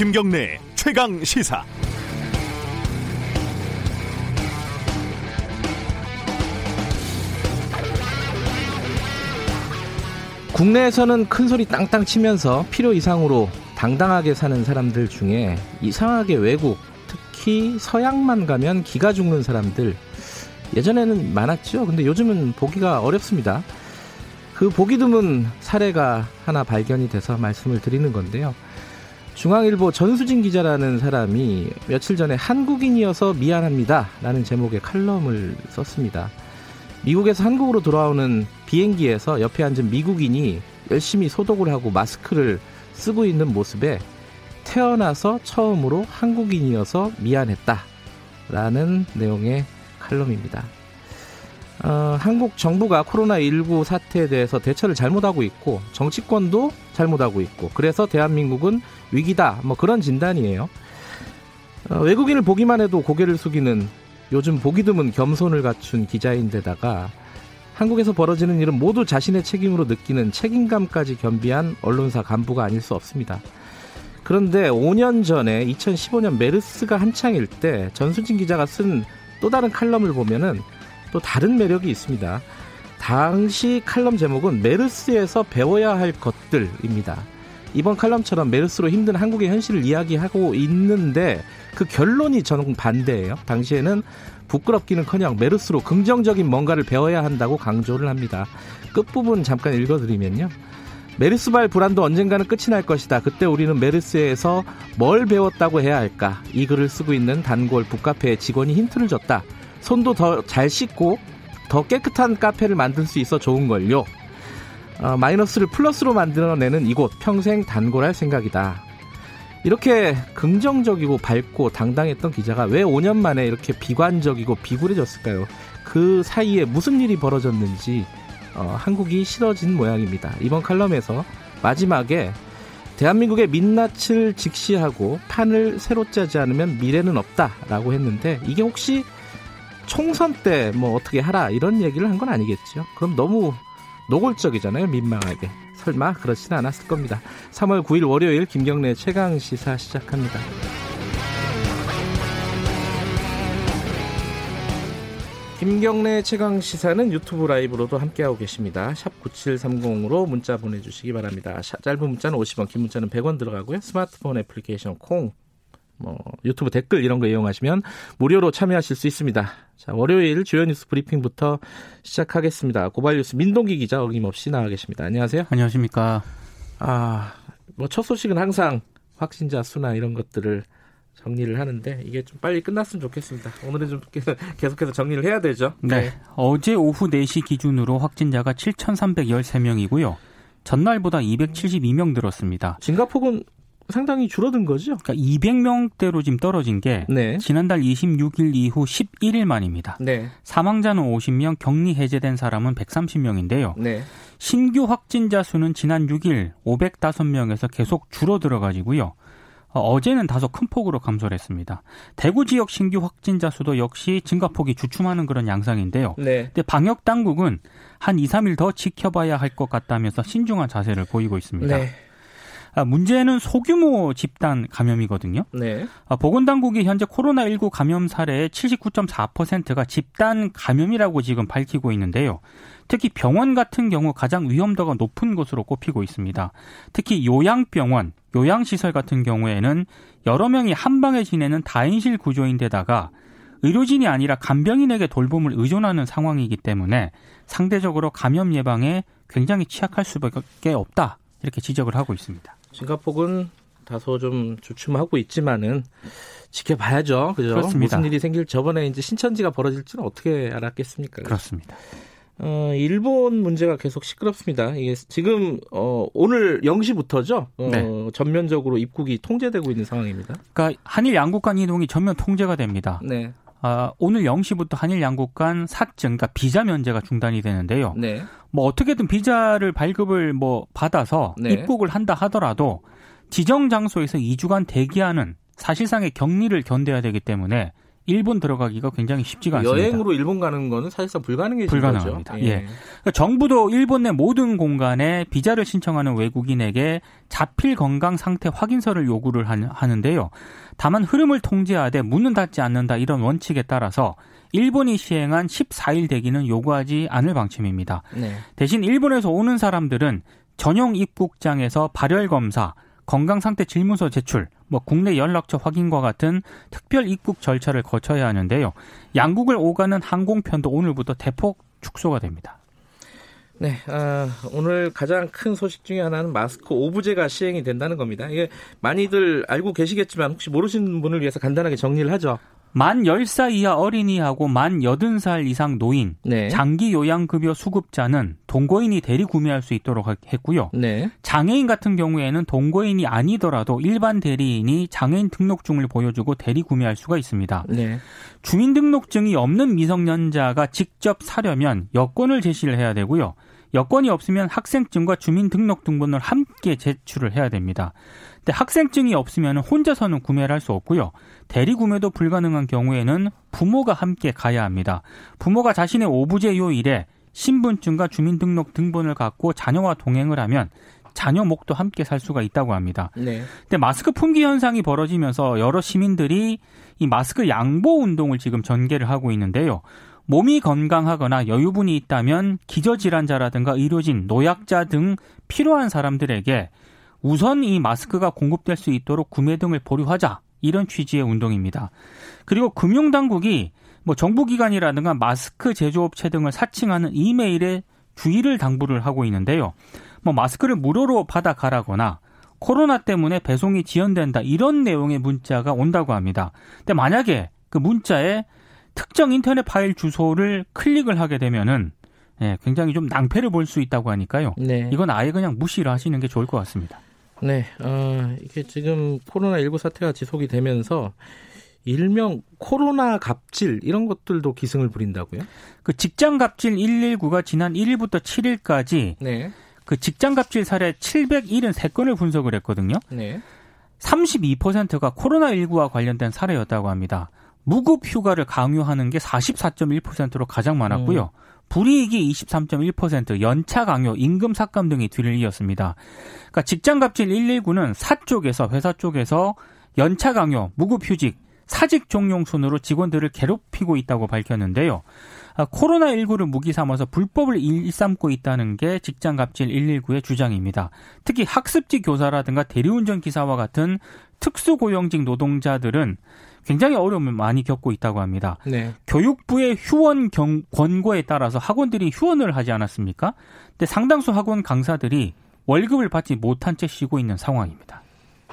김경래 최강 시사. 국내에서는 큰 소리 땅땅 치면서 필요 이상으로 당당하게 사는 사람들 중에 이상하게 외국, 특히 서양만 가면 기가 죽는 사람들 예전에는 많았죠. 근데 요즘은 보기가 어렵습니다. 그 보기 드문 사례가 하나 발견이 돼서 말씀을 드리는 건데요. 중앙일보 전수진 기자라는 사람이 며칠 전에 한국인이어서 미안합니다. 라는 제목의 칼럼을 썼습니다. 미국에서 한국으로 돌아오는 비행기에서 옆에 앉은 미국인이 열심히 소독을 하고 마스크를 쓰고 있는 모습에 태어나서 처음으로 한국인이어서 미안했다. 라는 내용의 칼럼입니다. 어, 한국 정부가 코로나19 사태에 대해서 대처를 잘못하고 있고 정치권도 잘못하고 있고 그래서 대한민국은 위기다 뭐 그런 진단이에요. 어, 외국인을 보기만 해도 고개를 숙이는 요즘 보기 드문 겸손을 갖춘 기자인데다가 한국에서 벌어지는 일은 모두 자신의 책임으로 느끼는 책임감까지 겸비한 언론사 간부가 아닐 수 없습니다. 그런데 5년 전에 2015년 메르스가 한창일 때 전수진 기자가 쓴 또 다른 칼럼을 보면은 또 다른 매력이 있습니다. 당시 칼럼 제목은 메르스에서 배워야 할 것들입니다. 이번 칼럼처럼 메르스로 힘든 한국의 현실을 이야기하고 있는데 그 결론이 저는 반대예요. 당시에는 부끄럽기는커녕 메르스로 긍정적인 뭔가를 배워야 한다고 강조를 합니다. 끝부분 잠깐 읽어드리면요. 메르스발 불안도 언젠가는 끝이 날 것이다. 그때 우리는 메르스에서 뭘 배웠다고 해야 할까? 이 글을 쓰고 있는 단골 북카페의 직원이 힌트를 줬다. 손도 더 잘 씻고 더 깨끗한 카페를 만들 수 있어 좋은걸요. 어, 마이너스를 플러스로 만들어내는 이곳 평생 단골할 생각이다. 이렇게 긍정적이고 밝고 당당했던 기자가 왜 5년 만에 이렇게 비관적이고 비굴해졌을까요? 그 사이에 무슨 일이 벌어졌는지 어, 한국이 싫어진 모양입니다. 이번 칼럼에서 마지막에 대한민국의 민낯을 직시하고 판을 새로 짜지 않으면 미래는 없다라고 했는데 이게 혹시 총선 때 뭐 어떻게 하라 이런 얘기를 한 건 아니겠죠. 그럼 너무 노골적이잖아요. 민망하게. 설마 그렇지는 않았을 겁니다. 3월 9일 월요일 김경래 최강 시사 시작합니다. 김경래 최강 시사는 유튜브 라이브로도 함께하고 계십니다. 샵 9730으로 문자 보내주시기 바랍니다. 짧은 문자는 50원, 긴 문자는 100원 들어가고요. 스마트폰 애플리케이션 콩, 뭐 유튜브 댓글 이런 거 이용하시면 무료로 참여하실 수 있습니다. 자, 월요일 주요 뉴스 브리핑부터 시작하겠습니다. 고발 뉴스 민동기 기자 어김없이 나와 계십니다. 안녕하세요. 안녕하십니까. 아, 뭐 첫 소식은 항상 확진자 수나 이런 것들을 정리를 하는데 이게 좀 빨리 끝났으면 좋겠습니다. 오늘은 좀 계속해서 정리를 해야 되죠. 네. 네. 어제 오후 4시 기준으로 확진자가 7,313명이고요. 전날보다 272명 늘었습니다. 진가폭은 상당히 줄어든 거죠? 그러니까 200명대로 지금 떨어진 게 네. 지난달 26일 이후 11일 만입니다. 네. 사망자는 50명, 격리 해제된 사람은 130명인데요. 네. 신규 확진자 수는 지난 6일 505명에서 계속 줄어들어 가지고요. 어, 어제는 다소 큰 폭으로 감소를 했습니다. 대구 지역 신규 확진자 수도 역시 증가폭이 주춤하는 그런 양상인데요. 네. 근데 방역 당국은 한 2, 3일 더 지켜봐야 할 것 같다면서 신중한 자세를 보이고 있습니다. 네. 아, 문제는 소규모 집단 감염이거든요. 네. 아, 보건당국이 현재 코로나19 감염 사례의 79.4%가 집단 감염이라고 지금 밝히고 있는데요. 특히 병원 같은 경우 가장 위험도가 높은 곳으로 꼽히고 있습니다. 특히 요양병원, 요양시설 같은 경우에는 여러 명이 한 방에 지내는 다인실 구조인데다가 의료진이 아니라 간병인에게 돌봄을 의존하는 상황이기 때문에 상대적으로 감염 예방에 굉장히 취약할 수밖에 없다. 이렇게 지적을 하고 있습니다. 싱가폭은 다소 좀 주춤하고 있지만은 지켜봐야죠. 그죠? 그렇습니다. 무슨 일이 생길 저번에 이제 신천지가 벌어질 줄은 어떻게 알았겠습니까? 그렇습니다. 어, 일본 문제가 계속 시끄럽습니다. 이게 지금 어, 오늘 0시부터죠. 어, 네. 전면적으로 입국이 통제되고 있는 상황입니다. 그러니까 한일 양국 간 이동이 전면 통제가 됩니다. 네. 아, 오늘 0시부터 한일 양국 간 사증, 그러니까 비자 면제가 중단이 되는데요. 네. 뭐 어떻게든 비자를 발급을 뭐 받아서 네. 입국을 한다 하더라도 지정 장소에서 2주간 대기하는 사실상의 격리를 견뎌야 되기 때문에 일본 들어가기가 굉장히 쉽지가 않습니다. 여행으로 일본 가는 거는 사실상 불가능해진 불가능합니다. 거죠. 예. 예. 그러니까 정부도 일본 내 모든 공간에 비자를 신청하는 외국인에게 자필 건강 상태 확인서를 요구를 하는데요. 다만 흐름을 통제하되 문은 닫지 않는다 이런 원칙에 따라서 일본이 시행한 14일 대기는 요구하지 않을 방침입니다. 네. 대신 일본에서 오는 사람들은 전용 입국장에서 발열 검사, 건강 상태 질문서 제출, 뭐 국내 연락처 확인과 같은 특별 입국 절차를 거쳐야 하는데요. 양국을 오가는 항공편도 오늘부터 대폭 축소가 됩니다. 네, 아, 오늘 가장 큰 소식 중에 하나는 마스크 오부제가 시행이 된다는 겁니다. 이게 많이들 알고 계시겠지만 혹시 모르시는 분을 위해서 간단하게 정리를 하죠. 만 10살 이하 어린이하고 만 80살 이상 노인, 네. 장기 요양급여 수급자는 동거인이 대리 구매할 수 있도록 했고요. 네. 장애인 같은 경우에는 동거인이 아니더라도 일반 대리인이 장애인 등록증을 보여주고 대리 구매할 수가 있습니다. 네. 주민등록증이 없는 미성년자가 직접 사려면 여권을 제시를 해야 되고요. 여권이 없으면 학생증과 주민등록등본을 함께 제출을 해야 됩니다. 근데 학생증이 없으면 혼자서는 구매를 할 수 없고요. 대리 구매도 불가능한 경우에는 부모가 함께 가야 합니다. 부모가 자신의 오부제 요일에 신분증과 주민등록 등본을 갖고 자녀와 동행을 하면 자녀 목도 함께 살 수가 있다고 합니다. 네. 근데 마스크 품귀 현상이 벌어지면서 여러 시민들이 이 마스크 양보 운동을 지금 전개를 하고 있는데요. 몸이 건강하거나 여유분이 있다면 기저질환자라든가 의료진, 노약자 등 필요한 사람들에게 우선 이 마스크가 공급될 수 있도록 구매 등을 보류하자 이런 취지의 운동입니다. 그리고 금융당국이 뭐 정부기관이라든가 마스크 제조업체 등을 사칭하는 이메일에 주의를 당부를 하고 있는데요. 뭐 마스크를 무료로 받아 가라거나 코로나 때문에 배송이 지연된다 이런 내용의 문자가 온다고 합니다. 근데 만약에 그 문자에 특정 인터넷 파일 주소를 클릭을 하게 되면은 예, 굉장히 좀 낭패를 볼 수 있다고 하니까요. 네. 이건 아예 그냥 무시를 하시는 게 좋을 것 같습니다. 네, 어, 이게 지금 코로나19 사태가 지속이 되면서 일명 코로나 갑질 이런 것들도 기승을 부린다고요? 그 직장 갑질 119가 지난 1일부터 7일까지 네. 그 직장 갑질 사례 773건을 분석을 했거든요. 네. 32%가 코로나19와 관련된 사례였다고 합니다. 무급 휴가를 강요하는 게 44.1%로 가장 많았고요. 음. 불이익이 23.1%, 연차 강요, 임금 삭감 등이 뒤를 이었습니다. 그러니까 직장갑질 119는 사 쪽에서 회사 쪽에서 연차 강요, 무급 휴직, 사직 종용 순으로 직원들을 괴롭히고 있다고 밝혔는데요. 아, 코로나19를 무기 삼아서 불법을 일삼고 있다는 게 직장갑질 119의 주장입니다. 특히 학습지 교사라든가 대리운전 기사와 같은 특수고용직 노동자들은 굉장히 어려움을 많이 겪고 있다고 합니다. 네. 교육부의 휴원 경, 권고에 따라서 학원들이 휴원을 하지 않았습니까? 근데 상당수 학원 강사들이 월급을 받지 못한 채 쉬고 있는 상황입니다.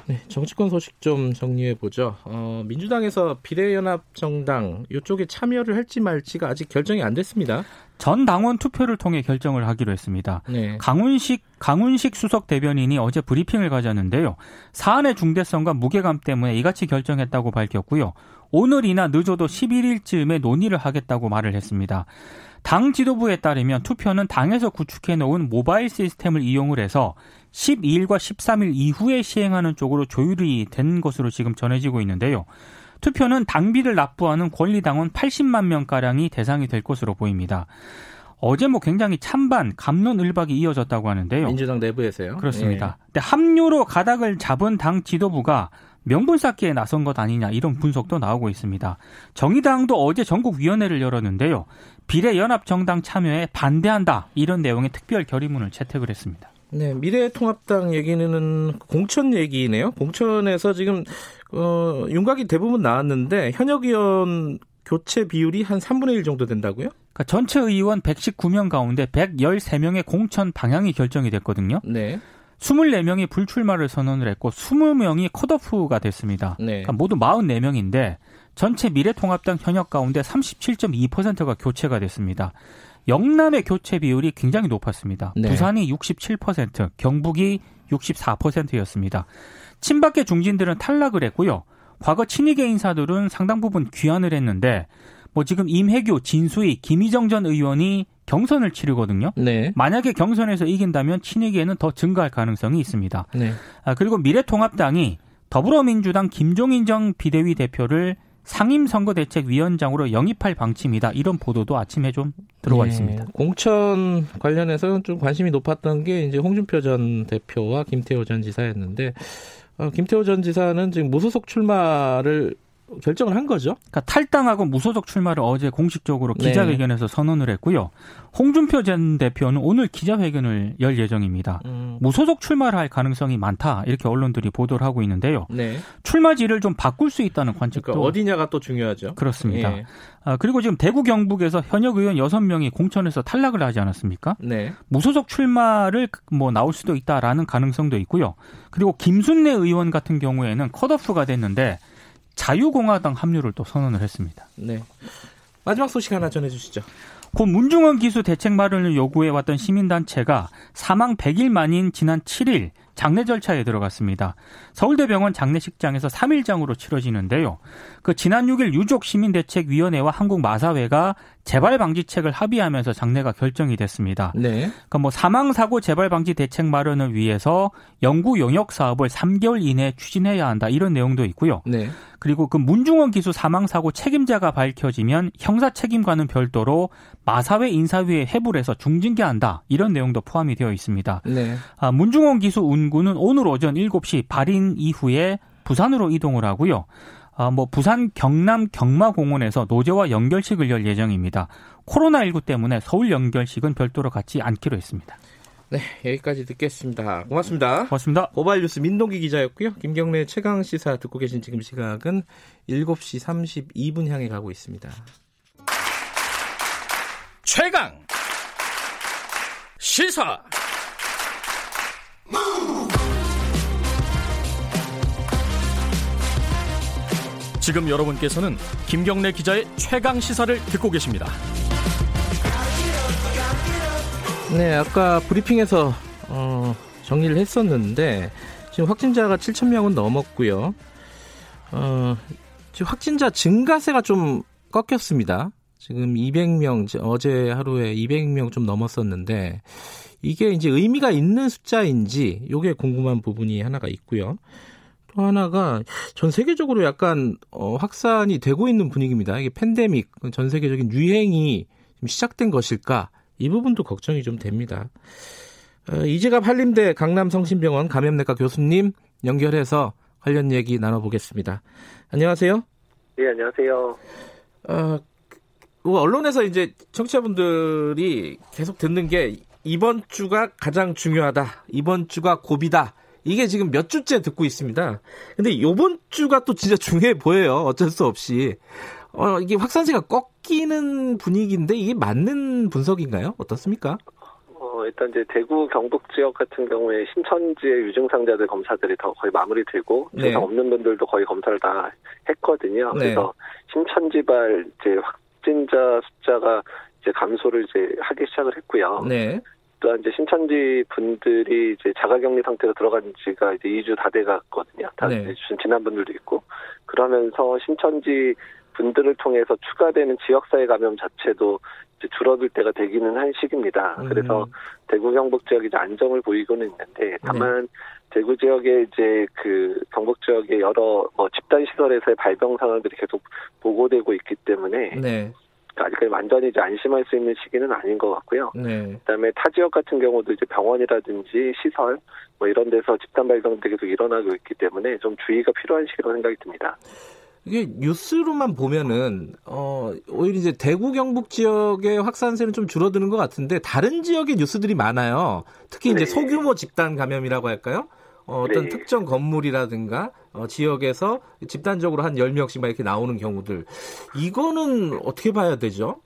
네, 정치권 소식 좀 정리해 보죠. 어, 민주당에서 비례연합정당 이쪽에 참여를 할지 말지가 아직 결정이 안 됐습니다. 전 당원 투표를 통해 결정을 하기로 했습니다. 네. 강훈식 강훈식 수석 대변인이 어제 브리핑을 가졌는데요. 사안의 중대성과 무게감 때문에 이같이 결정했다고 밝혔고요. 오늘이나 늦어도 11일쯤에 논의를 하겠다고 말을 했습니다. 당 지도부에 따르면 투표는 당에서 구축해 놓은 모바일 시스템을 이용을 해서 12일과 13일 이후에 시행하는 쪽으로 조율이 된 것으로 지금 전해지고 있는데요. 투표는 당비를 납부하는 권리당원 80만 명가량이 대상이 될 것으로 보입니다. 어제 뭐 굉장히 찬반, 감론을박이 이어졌다고 하는데요. 민주당 내부에서요? 그렇습니다. 예. 근데 합류로 가닥을 잡은 당 지도부가 명분 쌓기에 나선 것 아니냐 이런 분석도 나오고 있습니다. 정의당도 어제 전국위원회를 열었는데요. 비례연합정당 참여에 반대한다 이런 내용의 특별 결의문을 채택을 했습니다. 네, 미래통합당 얘기는 공천 얘기네요. 공천에서 지금 어, 윤곽이 대부분 나왔는데 현역 의원 교체 비율이 한 3분의 1 정도 된다고요? 그러니까 전체 의원 119명 가운데 113명의 공천 방향이 결정이 됐거든요. 네. 24명이 불출마를 선언을 했고 20명이 컷오프가 됐습니다. 네. 그러니까 모두 44명인데 전체 미래통합당 현역 가운데 37.2%가 교체가 됐습니다. 영남의 교체 비율이 굉장히 높았습니다. 네. 부산이 67%, 경북이 64%였습니다. 친박계 중진들은 탈락을 했고요. 과거 친이계 인사들은 상당 부분 귀환을 했는데 뭐 지금 임혜교, 진수희, 김희정 전 의원이 경선을 치르거든요. 네. 만약에 경선에서 이긴다면 친이계는 더 증가할 가능성이 있습니다. 네. 아, 그리고 미래통합당이 더불어민주당 김종인 정 비대위 대표를 상임선거대책위원장으로 영입할 방침이다. 이런 보도도 아침에 좀 들어와 네, 있습니다. 공천 관련해서 좀 관심이 높았던 게 이제 홍준표 전 대표와 김태호 전 지사였는데 어, 김태호 전 지사는 지금 무소속 출마를 결정을 한 거죠. 그러니까 탈당하고 무소속 출마를 어제 공식적으로 네. 기자회견에서 네. 선언을 했고요. 홍준표 전 대표는 오늘 기자회견을 열 예정입니다. 음. 무소속 출마를 할 가능성이 많다 이렇게 언론들이 보도를 하고 있는데요. 네. 출마지를 좀 바꿀 수 있다는 관측도 그러니까 어디냐가 또 중요하죠. 그렇습니다. 예. 아, 그리고 지금 대구 경북에서 현역 의원 6명이 공천에서 탈락을 하지 않았습니까? 네. 무소속 출마를 뭐 나올 수도 있다라는 가능성도 있고요. 그리고 김순례 의원 같은 경우에는 컷오프가 됐는데 자유공화당 합류를 또 선언을 했습니다. 네. 마지막 소식 하나 전해주시죠. 곧 문중원 기수 대책 마련을 요구해왔던 시민단체가 사망 100일 만인 지난 7일 장례 절차에 들어갔습니다. 서울대병원 장례식장에서 3일장으로 치러지는데요. 그 지난 6일 유족 시민대책위원회와 한국마사회가 재발 방지책을 합의하면서 장례가 결정이 됐습니다. 네. 그러니까 뭐 사망 사고 재발 방지 대책 마련을 위해서 연구 용역 사업을 3개월 이내에 추진해야 한다 이런 내용도 있고요. 네. 그리고 그 문중원 기수 사망 사고 책임자가 밝혀지면 형사 책임과는 별도로 마사회 인사위에 해부해서 중징계한다 이런 내용도 포함이 되어 있습니다. 네. 아, 문중원 기수 운구는 오늘 오전 7시 발인 이후에 부산으로 이동을 하고요. 아, 뭐 부산 경남 경마공원에서 노제와 연결식을 열 예정입니다. 코로나19 때문에 서울 연결식은 별도로 갖지 않기로 했습니다. 네, 여기까지 듣겠습니다. 고맙습니다. 고맙습니다. 고발뉴스 민동기 기자였고요. 김경래 최강 시사 듣고 계신 지금 시각은 7시 32분 향해 가고 있습니다. 최강 시사 지금 여러분께서는 김경래 기자의 최강 시사를 듣고 계십니다. 네, 아까 브리핑에서 어, 정리를 했었는데 지금 확진자가 7천 명은 넘었고요. 어, 지금 확진자 증가세가 좀 꺾였습니다. 지금 200명 어제 하루에 200명 좀 넘었었는데 이게 이제 의미가 있는 숫자인지 이게 궁금한 부분이 하나가 있고요. 또 하나가 전 세계적으로 약간 어, 확산이 되고 있는 분위기입니다. 이게 팬데믹, 전 세계적인 유행이 시작된 것일까? 이 부분도 걱정이 좀 됩니다. 어, 이재갑 한림대 강남성심병원 감염내과 교수님 연결해서 관련 얘기 나눠보겠습니다. 안녕하세요. 네, 안녕하세요. 어, 뭐 언론에서 이제 청취자분들이 계속 듣는 게 이번 주가 가장 중요하다. 이번 주가 고비다. 이게 지금 몇 주째 듣고 있습니다. 근데 요번 주가 또 진짜 중요해 보여요. 어쩔 수 없이. 어, 이게 확산세가 꺾이는 분위기인데 이게 맞는 분석인가요? 어떻습니까? 어, 일단 이제 대구 경북 지역 같은 경우에 신천지의 유증상자들 검사들이 더 거의 마무리되고 증상 네. 없는 분들도 거의 검사를 다 했거든요. 네. 그래서 신천지발 이제 확진자 숫자가 이제 감소를 이제 하기 시작을 했고요. 네. 또한 이제 신천지 분들이 이제 자가격리 상태로 들어간 지가 이제 2주 다 돼갔거든요. 다 네. 지난 분들도 있고 그러면서 신천지 분들을 통해서 추가되는 지역사회 감염 자체도 이제 줄어들 때가 되기는 한 시기입니다. 음. 그래서 대구 경북 지역이 이제 안정을 보이고는 있는데 다만 네. 대구 지역에 이제 그 경북 지역의 여러 뭐 집단 시설에서의 발병 상황들이 계속 보고되고 있기 때문에 네. 아직까지 완전히 이제 안심할 수 있는 시기는 아닌 것 같고요. 네. 그다음에 타 지역 같은 경우도 이제 병원이라든지 시설 뭐 이런 데서 집단 발병들이 계속 일어나고 있기 때문에 좀 주의가 필요한 시기로 생각이 듭니다. 이게 뉴스로만 보면은 어 오히려 이제 대구 경북 지역의 확산세는 좀 줄어드는 것 같은데 다른 지역의 뉴스들이 많아요. 특히 이제 네. 소규모 집단 감염이라고 할까요? 어, 떤 네. 특정 건물이라든가 어, 지역에서 집단적으로 한 10명씩 막 이렇게 나오는 경우들. 이거는 어떻게 봐야 되죠?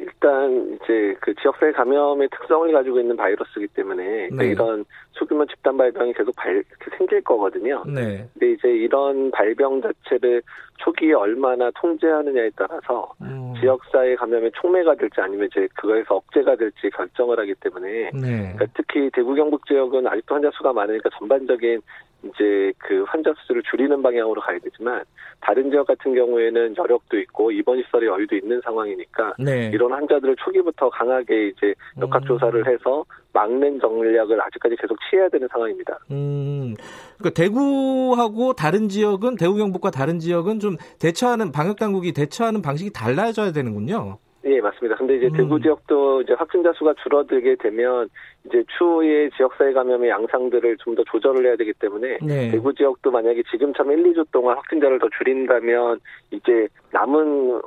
일단 이제 그 지역사회 감염의 특성을 가지고 있는 바이러스이기 때문에 네. 이런 소규모 집단 발병이 계속 발, 생길 거거든요. 네. 근데 이제 이런 발병 자체를 초기에 얼마나 통제하느냐에 따라서 음. 지역사회 감염의 촉매가 될지 아니면 이제 그거에서 억제가 될지 결정을 하기 때문에 네. 그러니까 특히 대구 경북 지역은 아직도 환자 수가 많으니까 전반적인 이제 그 환자 수를 줄이는 방향으로 가야 되지만 다른 지역 같은 경우에는 여력도 있고 입원 시설의 여유도 있는 상황이니까 네. 이런 환자들을 초기부터 강하게 이제 역학 조사를 음. 해서 막는 전략을 아직까지 계속 취해야 되는 상황입니다. 음, 그러니까 대구하고 다른 지역은 대구 경북과 다른 지역은 좀 대처하는 방역 당국이 대처하는 방식이 달라져야 되는군요. 예, 맞습니다. 근데 이제 음. 대구 지역도 이제 확진자 수가 줄어들게 되면 이제 추후에 지역사회 감염의 양상들을 좀 더 조절을 해야 되기 때문에 네. 대구 지역도 만약에 지금처럼 1, 2주 동안 확진자를 더 줄인다면 이제 남은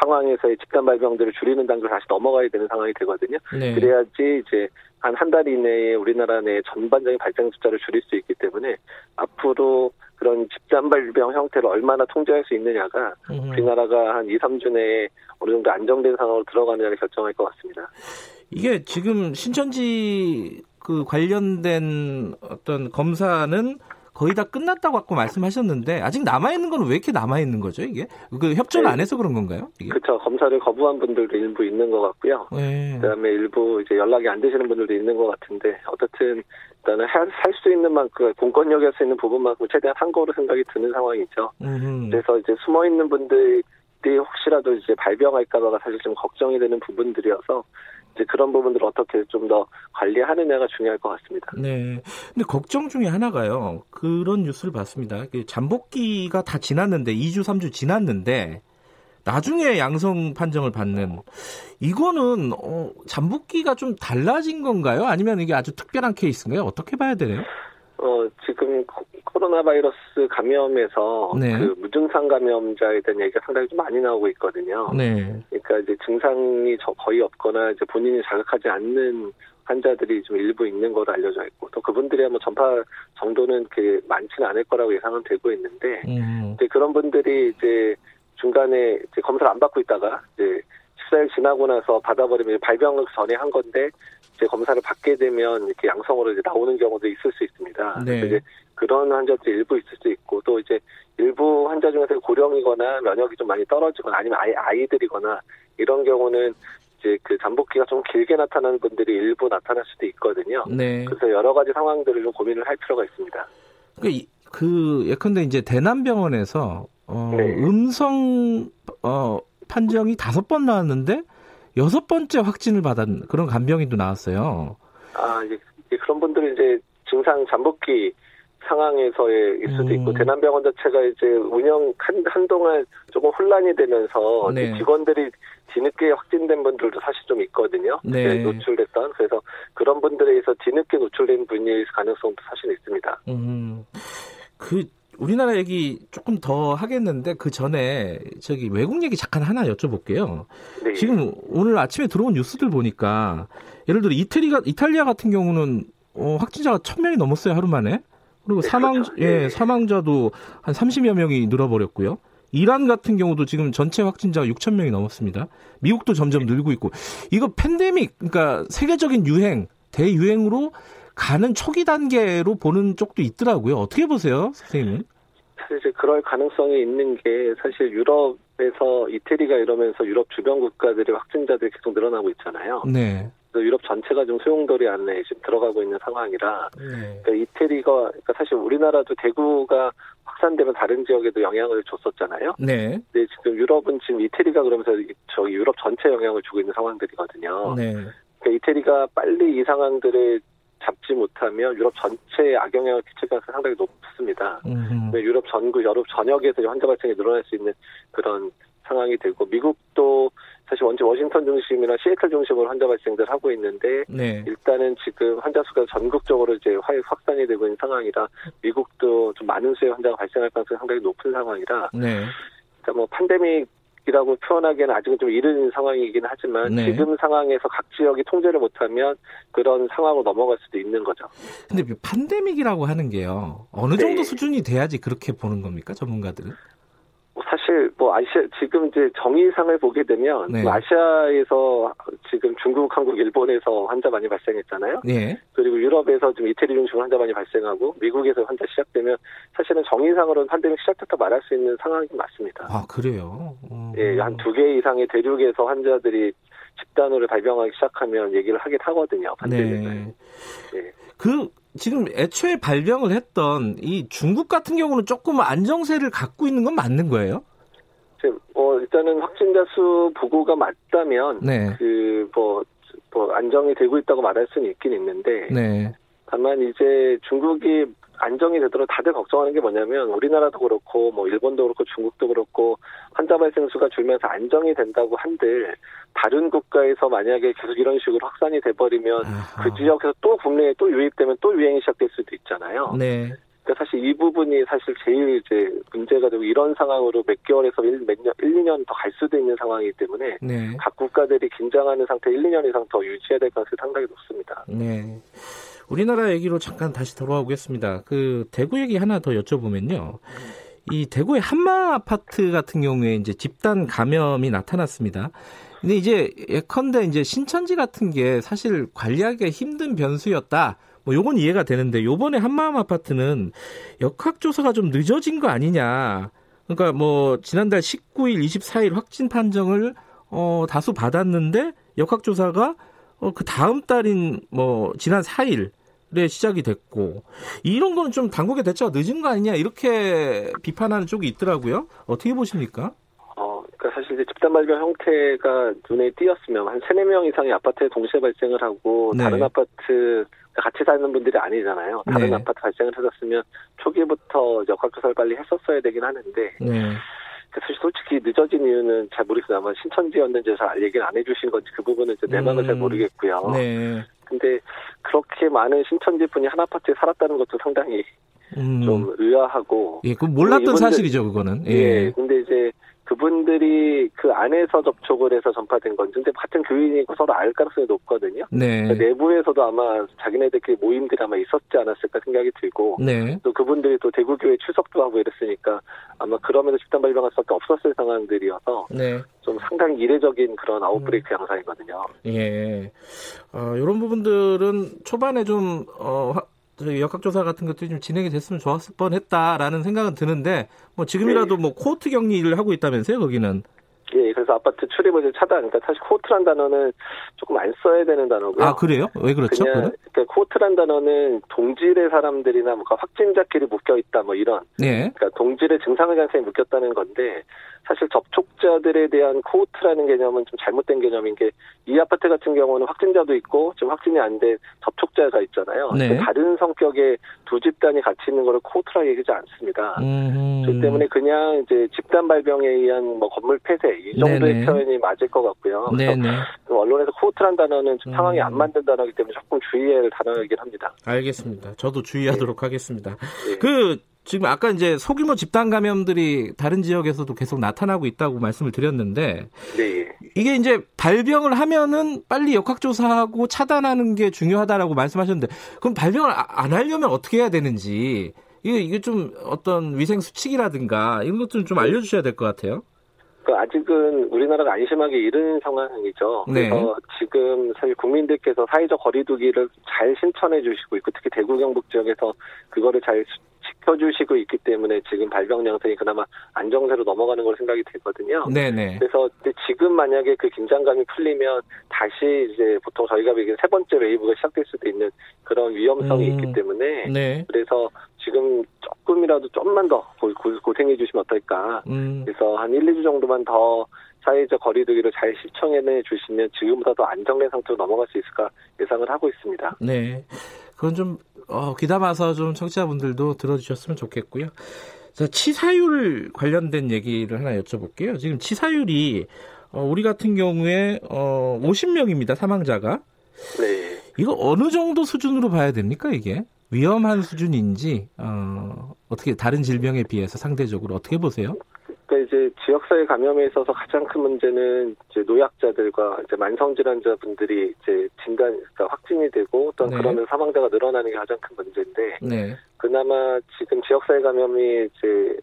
상황에서의 집단 발병들을 줄이는 단계로 다시 넘어가야 되는 상황이 되거든요. 네. 그래야지 이제 한 한 달 이내에 우리나라 내 전반적인 발생 숫자를 줄일 수 있기 때문에 앞으로 그런 집단 발병 형태를 얼마나 통제할 수 있느냐가 음. 우리나라가 한 2, 3주 내에 어느 정도 안정된 상황으로 들어가느냐를 결정할 것 같습니다. 이게 지금 신천지 그 관련된 어떤 검사는 거의 다 끝났다고 아까 말씀하셨는데 아직 남아 있는 건 왜 이렇게 남아 있는 거죠 이게 그 협조를 네. 안 해서 그런 건가요? 그렇죠 검사를 거부한 분들도 일부 있는 것 같고요. 네. 그다음에 일부 이제 연락이 안 되시는 분들도 있는 것 같은데 어떻든 일단은 살수 있는 만큼 공권력이 할 수 있는 부분만큼 최대한 한 거로 생각이 드는 상황이죠. 음흠. 그래서 이제 숨어 있는 분들 혹시라도 이제 발병할까봐가 사실 좀 걱정이 되는 부분들이어서 이제 그런 부분들을 어떻게 좀 더 관리하느냐가 중요할 것 같습니다. 네. 근데 걱정 중에 하나가요. 그런 뉴스를 봤습니다. 그 잠복기가 다 지났는데 2주, 3주 지났는데 나중에 양성 판정을 받는 이거는 어, 잠복기가 좀 달라진 건가요? 아니면 이게 아주 특별한 케이스인가요? 어떻게 봐야 되나요? 어, 지금 코로나 바이러스 감염에서 네. 그 무증상 감염자에 대한 얘기가 상당히 좀 많이 나오고 있거든요. 네. 그러니까 이제 증상이 거의 없거나 이제 본인이 자극하지 않는 환자들이 좀 일부 있는 걸로 알려져 있고 또 그분들이 뭐 전파 정도는 그 많지는 않을 거라고 예상은 되고 있는데 음. 이제 그런 분들이 이제 중간에 이제 검사를 안 받고 있다가 이제 14일 지나고 나서 받아버리면 발병을 전에 한 건데 이제 검사를 받게 되면 이렇게 양성으로 이제 나오는 경우도 있을 수 있습니다. 네. 이제 그런 환자들이 일부 있을 수 있고 또 이제 일부 환자 중에서 고령이거나 면역이 좀 많이 떨어지거나 아니면 아이 아이들이거나 이런 경우는 이제 그 잠복기가 좀 길게 나타나는 분들이 일부 나타날 수도 있거든요. 네. 그래서 여러 가지 상황들을 좀 고민을 할 필요가 있습니다. 그, 그 예컨대 이제 대남병원에서 어, 네. 음성 어, 판정이 다섯 번 나왔는데 여섯 번째 확진을 받은 그런 간병인도 나왔어요. 아, 이제 그런 분들은 이제 증상 잠복기 상황에서의 일 수도 있고 음. 대남병원 자체가 이제 운영 한 한동안 조금 혼란이 되면서 네. 직원들이 뒤늦게 확진된 분들도 사실 좀 있거든요. 네. 노출됐던 그래서 그런 분들에 의해서 뒤늦게 노출된 분일 가능성도 사실 있습니다. 음. 그 우리나라 얘기 조금 더 하겠는데 그 전에 저기 외국 얘기 잠깐 하나 여쭤볼게요. 네. 지금 오늘 아침에 들어온 뉴스들 보니까 예를 들어 이태리가 이탈리아 같은 경우는 어, 확진자가 천 명이 넘었어요 하루 만에. 그리고 네, 사망 그렇죠. 예 네. 사망자도 한 30여 명이 늘어버렸고요. 이란 같은 경우도 지금 전체 확진자가 6천 명이 넘었습니다. 미국도 점점 늘고 있고 이거 팬데믹 그러니까 세계적인 유행 대유행으로 가는 초기 단계로 보는 쪽도 있더라고요. 어떻게 보세요, 선생님은? 사실 이제 그럴 가능성이 있는 게 사실 유럽에서 이태리가 이러면서 유럽 주변 국가들의 확진자들이 계속 늘어나고 있잖아요. 네. 유럽 전체가 좀 소용돌이 안에 지금 들어가고 있는 상황이라 네. 그러니까 이태리가 그러니까 사실 우리나라도 대구가 확산되면 다른 지역에도 영향을 줬었잖아요. 네. 근데 지금 유럽은 지금 이태리가 그러면서 저기 유럽 전체 영향을 주고 있는 상황들이거든요. 네. 그러니까 이태리가 빨리 이 상황들을 잡지 못하면 유럽 전체에 악영향을 끼칠 가능성이 상당히 높습니다. 유럽 전국, 유럽 전역에서 환자 발생이 늘어날 수 있는 그런 상황이 되고 미국도 사실 원체 워싱턴 중심이나 시애틀 중심으로 환자 발생들 하고 있는데 네. 일단은 지금 환자 수가 전국적으로 이제 확산이 되고 있는 상황이라 미국도 좀 많은 수의 환자가 발생할 가능성이 상당히 높은 상황이라 네. 그러니까 뭐 팬데믹 이라고 표현하기에는 아직은 좀 이른 상황이긴 하지만 네. 지금 상황에서 각 지역이 통제를 못하면 그런 상황으로 넘어갈 수도 있는 거죠. 근데 팬데믹이라고 하는 게요 어느 정도 네. 수준이 돼야지 그렇게 보는 겁니까 전문가들은? 사실 뭐 아시아 지금 이제 정의상을 보게 되면 네. 뭐 아시아에서 지금 중국, 한국, 일본에서 환자 많이 발생했잖아요. 네. 그리고 유럽에서 좀 이태리 중심으로 환자 많이 발생하고 미국에서 환자 시작되면 사실은 정의상으로는 팬데믹 시작부터 말할 수 있는 상황이 맞습니다. 아 그래요? 음. 예, 한 두 개 이상의 대륙에서 환자들이 집단으로 발병하기 시작하면 얘기를 하긴 하거든요. 팬데믹을. 네. 예. 그 지금 애초에 발병을 했던 이 중국 같은 경우는 조금 안정세를 갖고 있는 건 맞는 거예요? 어, 일단은 확진자 수 보고가 맞다면 네. 그뭐 뭐 안정이 되고 있다고 말할 수는 있긴 있는데 네. 다만 이제 중국이 안정이 되도록 다들 걱정하는 게 뭐냐면 우리나라도 그렇고 뭐 일본도 그렇고 중국도 그렇고 환자 발생 수가 줄면서 안정이 된다고 한들 다른 국가에서 만약에 계속 이런 식으로 확산이 돼버리면 아하. 그 지역에서 또 국내에 또 유입되면 또 유행이 시작될 수도 있잖아요. 네. 그러니까 사실 이 부분이 사실 제일 이제 문제가 되고 이런 상황으로 몇 개월에서 일, 몇 년, 1, 2년 더 갈 수도 있는 상황이기 때문에 네. 각 국가들이 긴장하는 상태 1, 2년 이상 더 유지해야 될 가능성이 상당히 높습니다. 네. 우리나라 얘기로 잠깐 다시 돌아오겠습니다. 그 대구 얘기 하나 더 여쭤보면요. 이 대구의 한마 아파트 같은 경우에 이제 집단 감염이 나타났습니다. 근데 이제 예컨대 이제 신천지 같은 게 사실 관리하기가 힘든 변수였다. 뭐 요건 이해가 되는데 요번에 한마음 아파트는 역학조사가 좀 늦어진 거 아니냐. 그러니까 뭐 지난달 19일, 24일 확진 판정을 어 다수 받았는데 역학조사가 어 그 다음 달인 뭐 지난 4일에 시작이 됐고 이런 거는 좀 당국의 대처가 늦은 거 아니냐 이렇게 비판하는 쪽이 있더라고요. 어떻게 보십니까? 어, 그러니까 사실 이제 집단 발병 형태가 눈에 띄었으면 한 3, 4명 이상의 아파트에 동시에 발생을 하고 네. 다른 아파트 같이 사는 분들이 아니잖아요. 다른 네. 아파트 발생을 했었으면 초기부터 역학조사를 빨리 했었어야 되긴 하는데 네. 사실 솔직히 늦어진 이유는 잘 모르겠어요. 아마 신천지였는지 잘 얘기를 안 해주신 건지 그 부분은 이제 내막은 음. 잘 모르겠고요. 네. 근데 그렇게 많은 신천지 분이 한 아파트에 살았다는 것도 상당히 음. 좀 의아하고. 예, 그 몰랐던 사실이죠, 그거는. 예. 예. 근데 이제 그분들이 그 안에서 접촉을 해서 전파된 건지 근데 같은 교인이고 서로 알 가능성이 높거든요. 네. 그러니까 내부에서도 아마 자기네들끼리 모임들이 아마 있었지 않았을까 생각이 들고 네. 또 그분들이 또 대구교회 추석도 하고 이랬으니까 아마 그러면서 집단 발병할 수밖에 없었을 상황들이어서 네. 좀 상당히 이례적인 그런 outbreak 음. 양상이거든요. 예. 어, 이런 부분들은 초반에 좀 어, 역학조사 같은 것들이 좀 진행이 됐으면 좋았을 뻔했다라는 생각은 드는데 뭐 지금이라도 네. 뭐 코호트 격리를 하고 있다면서요 거기는? 예, 그래서 아파트 출입을 차단. 그러니까 사실 코호트란 단어는 조금 안 써야 되는 단어고요. 아 그래요? 왜 그렇죠? 그냥 그러니까 코호트란 단어는 동질의 사람들이나 뭔가 확진자끼리 묶여 있다 뭐 이런. 네. 그러니까 동질의 증상을 잔상에 묶였다는 건데 사실 접촉자들에 대한 코호트라는 개념은 좀 잘못된 개념인 게 이 아파트 같은 경우는 확진자도 있고 지금 확진이 안 된 접촉자가 있잖아요. 네. 다른 성격의 두 집단이 같이 있는 거를 코호트라 얘기하지 않습니다. 음. 그렇기 때문에 그냥 이제 집단 발병에 의한 뭐 건물 폐쇄 이 정도의 네네. 표현이 맞을 것 같고요. 그래서 언론에서 코호트란 단어는 좀 상황이 음. 안 맞는 단어이기 때문에 조금 주의해야 할 단어이긴 합니다. 알겠습니다. 저도 주의하도록 네. 하겠습니다. 네. 그 지금 아까 이제 소규모 집단 감염들이 다른 지역에서도 계속 나타나고 있다고 말씀을 드렸는데 네. 이게 이제 발병을 하면은 빨리 역학조사하고 차단하는 게 중요하다라고 말씀하셨는데 그럼 발병을 아, 안 하려면 어떻게 해야 되는지 이게 이게 좀 어떤 위생 수칙이라든가 이런 것들은 좀 알려주셔야 될 것 같아요. 그 아직은 우리나라가 안심하기 이른 상황이죠. 네. 그래서 지금 사실 국민들께서 사회적 거리두기를 잘 실천해 주시고 있고 특히 대구 경북 지역에서 그거를 잘 지켜주시고 있기 때문에 지금 발병 양상이 그나마 안정세로 넘어가는 걸 생각이 되거든요. 네네. 그래서 지금 만약에 그 긴장감이 풀리면 다시 이제 보통 저희가 얘기하는 세 번째 wave가 시작될 수도 있는 그런 위험성이 음. 있기 때문에 네. 그래서 지금 조금이라도 좀만 더 고, 생해 주시면 어떨까. 음. 그래서 한 1, 2주 정도만 더 사회적 거리두기를 잘 실천해 주시면 지금보다 더 안정된 상태로 넘어갈 수 있을까 예상을 하고 있습니다. 네. 그건 좀 어, 귀담아서 좀 청취자분들도 들어주셨으면 좋겠고요. 자, 치사율 관련된 얘기를 하나 여쭤볼게요. 지금 치사율이 어, 우리 같은 경우에 어, 50명입니다. 사망자가. 네. 이거 어느 정도 수준으로 봐야 됩니까, 이게? 위험한 수준인지 어, 어떻게 다른 질병에 비해서 상대적으로 어떻게 보세요? 그러니까 이제 지역사회 감염에 있어서 가장 큰 문제는 이제 노약자들과 이제 만성질환자분들이 이제 진단, 그러니까 확진이 되고 또 네. 그러면 사망자가 늘어나는 게 가장 큰 문제인데 네. 그나마 지금 지역사회 감염이 이제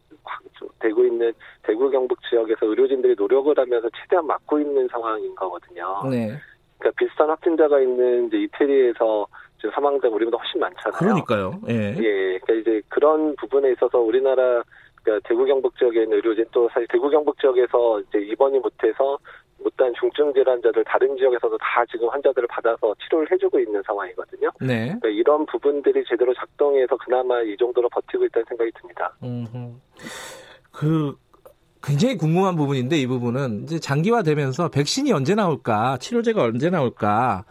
되고 있는 대구 경북 지역에서 의료진들이 노력을 하면서 최대한 막고 있는 상황인 거거든요. 네. 그러니까 비슷한 확진자가 있는 이제 이태리에서 지금 사망자가 우리보다 훨씬 많잖아요. 그러니까요. 예. 예. 그러니까 이제 그런 부분에 있어서 우리나라 그러니까 대구 경북 지역에 있는 의료진 또 사실 대구 경북 지역에서 이제 입원이 못해서 못다한 중증 질환자들 다른 지역에서도 다 지금 환자들을 받아서 치료를 해주고 있는 상황이거든요. 네. 그러니까 이런 부분들이 제대로 작동해서 그나마 이 정도로 버티고 있다는 생각이 듭니다. 음, 그 굉장히 궁금한 부분인데 이 부분은 이제 장기화되면서 백신이 언제 나올까, 치료제가 언제 나올까.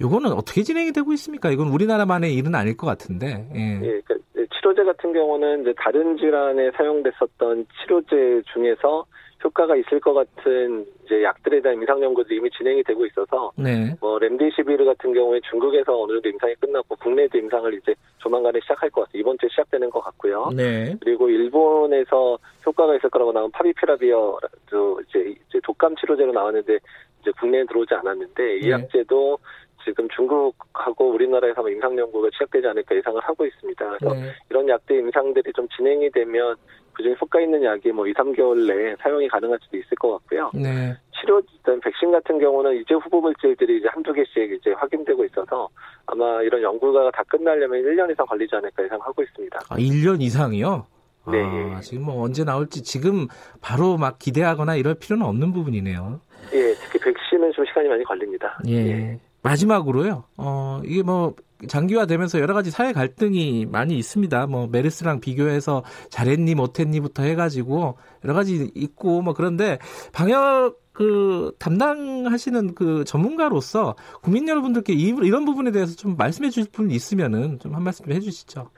이거는 어떻게 진행이 되고 있습니까? 이건 우리나라만의 일은 아닐 것 같은데. 예. 예 그러니까 치료제 같은 경우는 이제 다른 질환에 사용됐었던 치료제 중에서 효과가 있을 것 같은 이제 약들에 대한 임상 연구도 이미 진행이 되고 있어서 네. 뭐 렘디시비르 같은 경우에 중국에서 어느 정도 임상이 끝났고 국내에도 임상을 이제 조만간에 시작할 것 같아요. 이번 주에 시작되는 것 같고요. 네. 그리고 일본에서 효과가 있을 거라고 나온 파비피라비어도 이제 이제 독감 치료제로 나왔는데 이제 국내에 들어오지 않았는데 이 네. 약제도 지금 중국하고 우리나라에서 임상 연구가 시작되지 않을까 예상을 하고 있습니다. 그래서 네. 이런 약들 임상들이 좀 진행이 되면 그중에 효과 있는 약이 뭐 2, 3개월 내에 사용이 가능할 수도 있을 것 같고요. 네. 치료 일단 백신 같은 경우는 이제 후보 물질들이 이제 한두 개씩 이제 확인되고 있어서 아마 이런 연구가 다 끝나려면 1년 이상 걸리지 않을까 예상하고 있습니다. 아, 1년 이상이요? 네. 아, 지금 뭐 언제 나올지 지금 바로 막 기대하거나 이럴 필요는 없는 부분이네요. 예, 특히 백신은 좀 시간이 많이 걸립니다. 예. 예. 마지막으로요. 어, 이게 뭐 장기화되면서 여러 가지 사회 갈등이 많이 있습니다. 뭐 메르스랑 비교해서 잘했니 못했니부터 해가지고 여러 가지 있고 뭐 그런데 방역 그 담당하시는 그 전문가로서 국민 여러분들께 이런 부분에 대해서 좀 말씀해 주실 분 있으면은 좀 한 말씀 좀 해주시죠.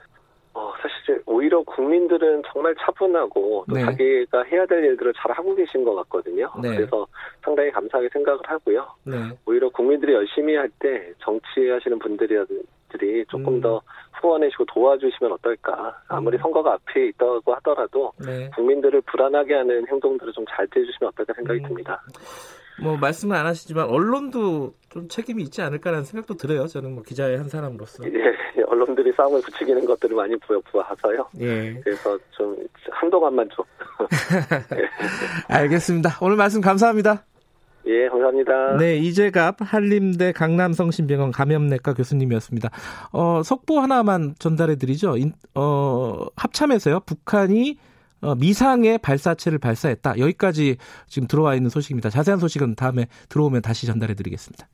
오히려 국민들은 정말 차분하고 또 네. 자기가 해야 될 일들을 잘 하고 계신 것 같거든요. 네. 그래서 상당히 감사하게 생각을 하고요. 네. 오히려 국민들이 열심히 할 때 정치하시는 분들이 조금 음. 더 후원해주고 도와주시면 어떨까. 아무리 음. 선거가 앞에 있다고 하더라도 네. 국민들을 불안하게 하는 행동들을 좀 잘 해주시면 어떨까 생각이 음. 듭니다. 뭐 말씀은 안 하시지만 언론도 좀 책임이 있지 않을까라는 생각도 들어요. 저는 뭐 기자의 한 사람으로서. 예, 예 언론들이 싸움을 부추기는 것들을 많이 보여보아서요. 예. 그래서 좀 한동안만 좀. 예. 알겠습니다. 오늘 말씀 감사합니다. 예, 감사합니다. 네, 이재갑 한림대 강남성심병원 감염내과 교수님이었습니다. 어, 속보 하나만 전달해 드리죠. 어, 합참에서요. 북한이 어, 미상의 발사체를 발사했다. 여기까지 지금 들어와 있는 소식입니다. 자세한 소식은 다음에 들어오면 다시 전달해 드리겠습니다.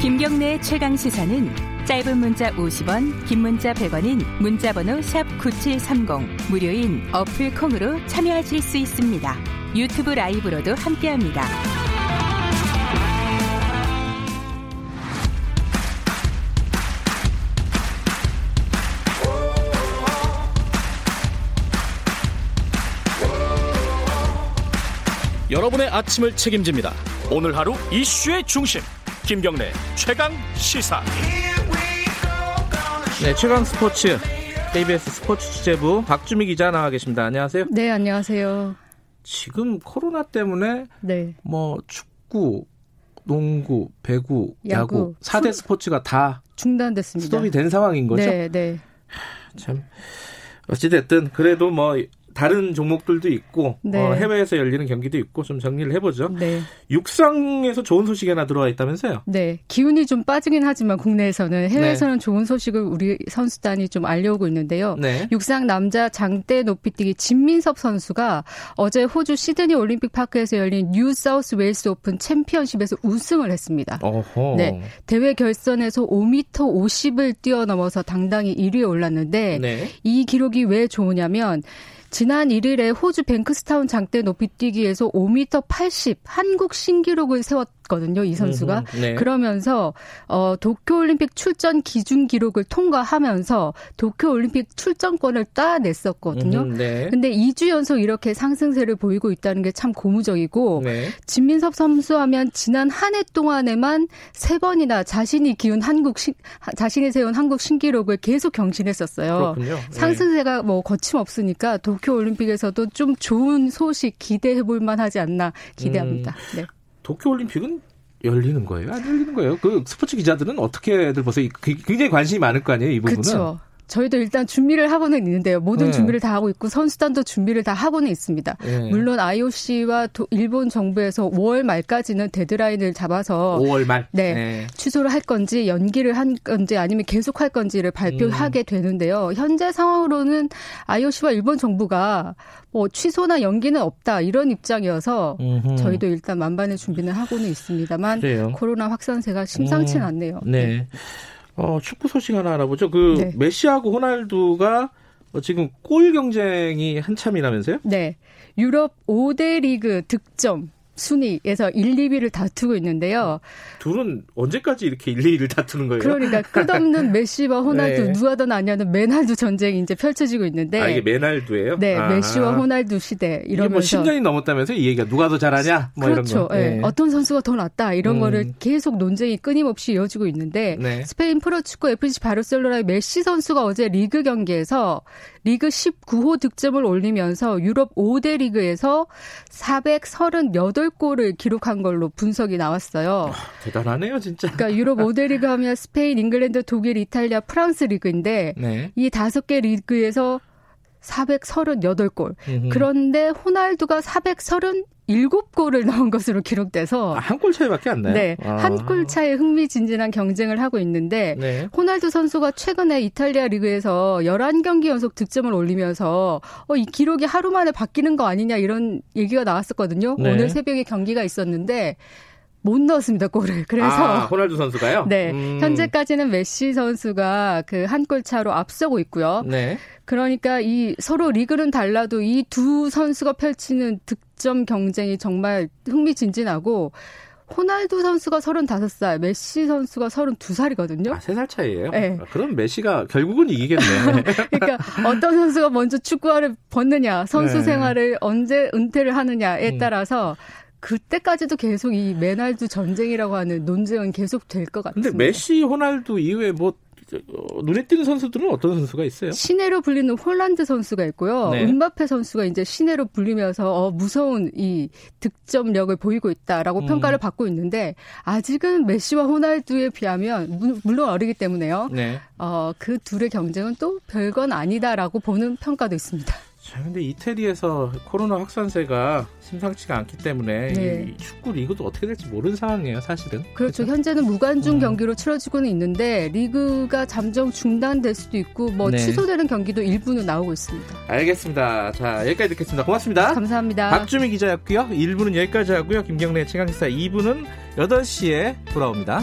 김경래 최강 시사는 짧은 문자 50원, 긴 문자 100원인 문자번호 샵 9730 무료인 어플 콩으로 참여하실 수 있습니다. 유튜브 라이브로도 함께합니다. 여러분의 아침을 책임집니다. 오늘 하루 이슈의 중심 김경래 최강 시사. 네, 최강 스포츠 KBS 스포츠 취재부 박주미 기자 나와 계십니다. 안녕하세요. 네, 안녕하세요. 지금 코로나 때문에 네. 뭐 축구, 농구, 배구, 야구, 야구 4대 스포츠가 다 중단됐습니다. 스톱이 된 상황인 거죠? 네, 네. 참 어찌됐든 그래도 뭐 다른 종목들도 있고 네. 어, 해외에서 열리는 경기도 있고 좀 정리를 해보죠. 네. 육상에서 좋은 소식이 하나 들어와 있다면서요? 네, 기운이 좀 빠지긴 하지만 국내에서는 해외에서는 네. 좋은 소식을 우리 선수단이 좀 알려오고 있는데요. 네. 육상 남자 장대 높이뛰기 진민섭 선수가 어제 호주 시드니 올림픽 파크에서 열린 뉴 사우스 웨일스 오픈 챔피언십에서 우승을 했습니다. 어허. 네, 대회 결선에서 5m 50을 뛰어넘어서 당당히 1위에 올랐는데 네. 이 기록이 왜 좋으냐면 지난 1일에 호주 뱅크스타운 장대 높이뛰기에서 5m 80 한국 신기록을 세웠 있거든요, 이 선수가. 음, 네. 그러면서 어 도쿄올림픽 출전 기준 기록을 통과하면서 도쿄올림픽 출전권을 따냈었거든요. 음, 네. 근데 2주 연속 이렇게 상승세를 보이고 있다는 게 참 고무적이고 네. 진민섭 선수 하면 지난 한 해 동안에만 세 번이나 자신이 기운 한국 신, 자신이 세운 한국 신기록을 계속 경신했었어요. 그렇군요. 네. 상승세가 뭐 거침없으니까 도쿄올림픽에서도 좀 좋은 소식 기대해 볼 만하지 않나 기대합니다. 음, 네. 도쿄올림픽은 열리는 거예요? 안 열리는 거예요? 그 스포츠 기자들은 어떻게들 보세요? 굉장히 관심이 많을 거 아니에요, 이 부분은? 그렇죠. 저희도 일단 준비를 하고는 있는데요. 모든 네. 준비를 다 하고 있고 선수단도 준비를 다 하고는 있습니다. 네. 물론 IOC와 도, 일본 정부에서 5월 말까지는 데드라인을 잡아서 5월 말 네, 네. 취소를 할 건지 연기를 한 건지 아니면 계속 할 건지를 발표하게 음. 되는데요. 현재 상황으로는 IOC와 일본 정부가 뭐 취소나 연기는 없다 이런 입장이어서 음흠. 저희도 일단 만반의 준비는 하고는 있습니다만 그래요. 코로나 확산세가 심상치는 음. 않네요. 네. 어, 축구 소식 하나 알아보죠. 그 네. 메시하고 호날두가 지금 골 경쟁이 한참이라면서요? 네. 유럽 5대 리그 득점 순위에서 1, 2위를 다투고 있는데요. 둘은 언제까지 이렇게 1, 2위를 다투는 거예요? 그러니까 끝없는 메시와 호날두 네. 누가 더 낫냐는 메날두 전쟁이 이제 펼쳐지고 있는데. 아, 이게 메날두예요? 네, 아. 메시와 호날두 시대 이러면서. 이게 뭐 10년이 넘었다면서 이 얘기가 누가 더 잘하냐? 뭐 그렇죠. 이런 거. 네. 네. 어떤 선수가 더 낫다 이런 음. 거를 계속 논쟁이 끊임없이 이어지고 있는데 네. 스페인 프로축구 FC 바르셀로나의 메시 선수가 어제 리그 경기에서 리그 19호 득점을 올리면서 유럽 5대 리그에서 438 골을 기록한 걸로 분석이 나왔어요. 아, 대단하네요, 진짜. 그러니까 유럽 5대 리그 하면 스페인, 잉글랜드, 독일, 이탈리아, 프랑스 리그인데 네. 이 다섯 개 리그에서 438골. 음흠. 그런데 호날두가 430 7골을 넣은 것으로 기록돼서 아, 한골 차이밖에 안 나요? 네. 아. 한골 차에 흥미진진한 경쟁을 하고 있는데 네. 호날두 선수가 최근에 이탈리아 리그에서 11경기 연속 득점을 올리면서 어, 이 기록이 하루 만에 바뀌는 거 아니냐 이런 얘기가 나왔었거든요. 네. 오늘 새벽에 경기가 있었는데 못 넣었습니다 골을. 그래서 아, 호날두 선수가요? 네, 음. 현재까지는 메시 선수가 그 한 골 차로 앞서고 있고요. 네. 그러니까 이 서로 리그는 달라도 이 두 선수가 펼치는 득점 경쟁이 정말 흥미진진하고 호날두 선수가 35살, 메시 선수가 32살이거든요. 아, 3살 차이예요? 네. 아, 그럼 메시가 결국은 이기겠네. 그러니까 어떤 선수가 먼저 축구화를 벗느냐, 선수 네. 생활을 언제 은퇴를 하느냐에 음. 따라서 그때까지도 계속 이 메날두 전쟁이라고 하는 논쟁은 계속 될 것 같습니다. 근데 메시, 호날두 이후에 뭐 어, 눈에 띄는 선수들은 어떤 선수가 있어요? 시내로 불리는 홀란드 선수가 있고요. 네. 은바페 선수가 이제 시내로 불리면서 어, 무서운 이 득점력을 보이고 있다라고 음. 평가를 받고 있는데 아직은 메시와 호날두에 비하면 물론 어리기 때문에요. 네. 어, 그 둘의 경쟁은 또 별건 아니다라고 보는 평가도 있습니다. 자, 근데 이태리에서 코로나 확산세가 심상치가 않기 때문에 네. 축구 리그도 어떻게 될지 모르는 상황이에요, 사실은. 그렇죠. 그렇죠? 현재는 무관중 음. 경기로 치러지고는 있는데 리그가 잠정 중단될 수도 있고 뭐 네. 취소되는 경기도 일부는 나오고 있습니다. 알겠습니다. 자, 여기까지 듣겠습니다. 고맙습니다. 감사합니다. 박주미 기자였고요. 1부는 여기까지 하고요. 김경래 최강기사 2부는 8시에 돌아옵니다.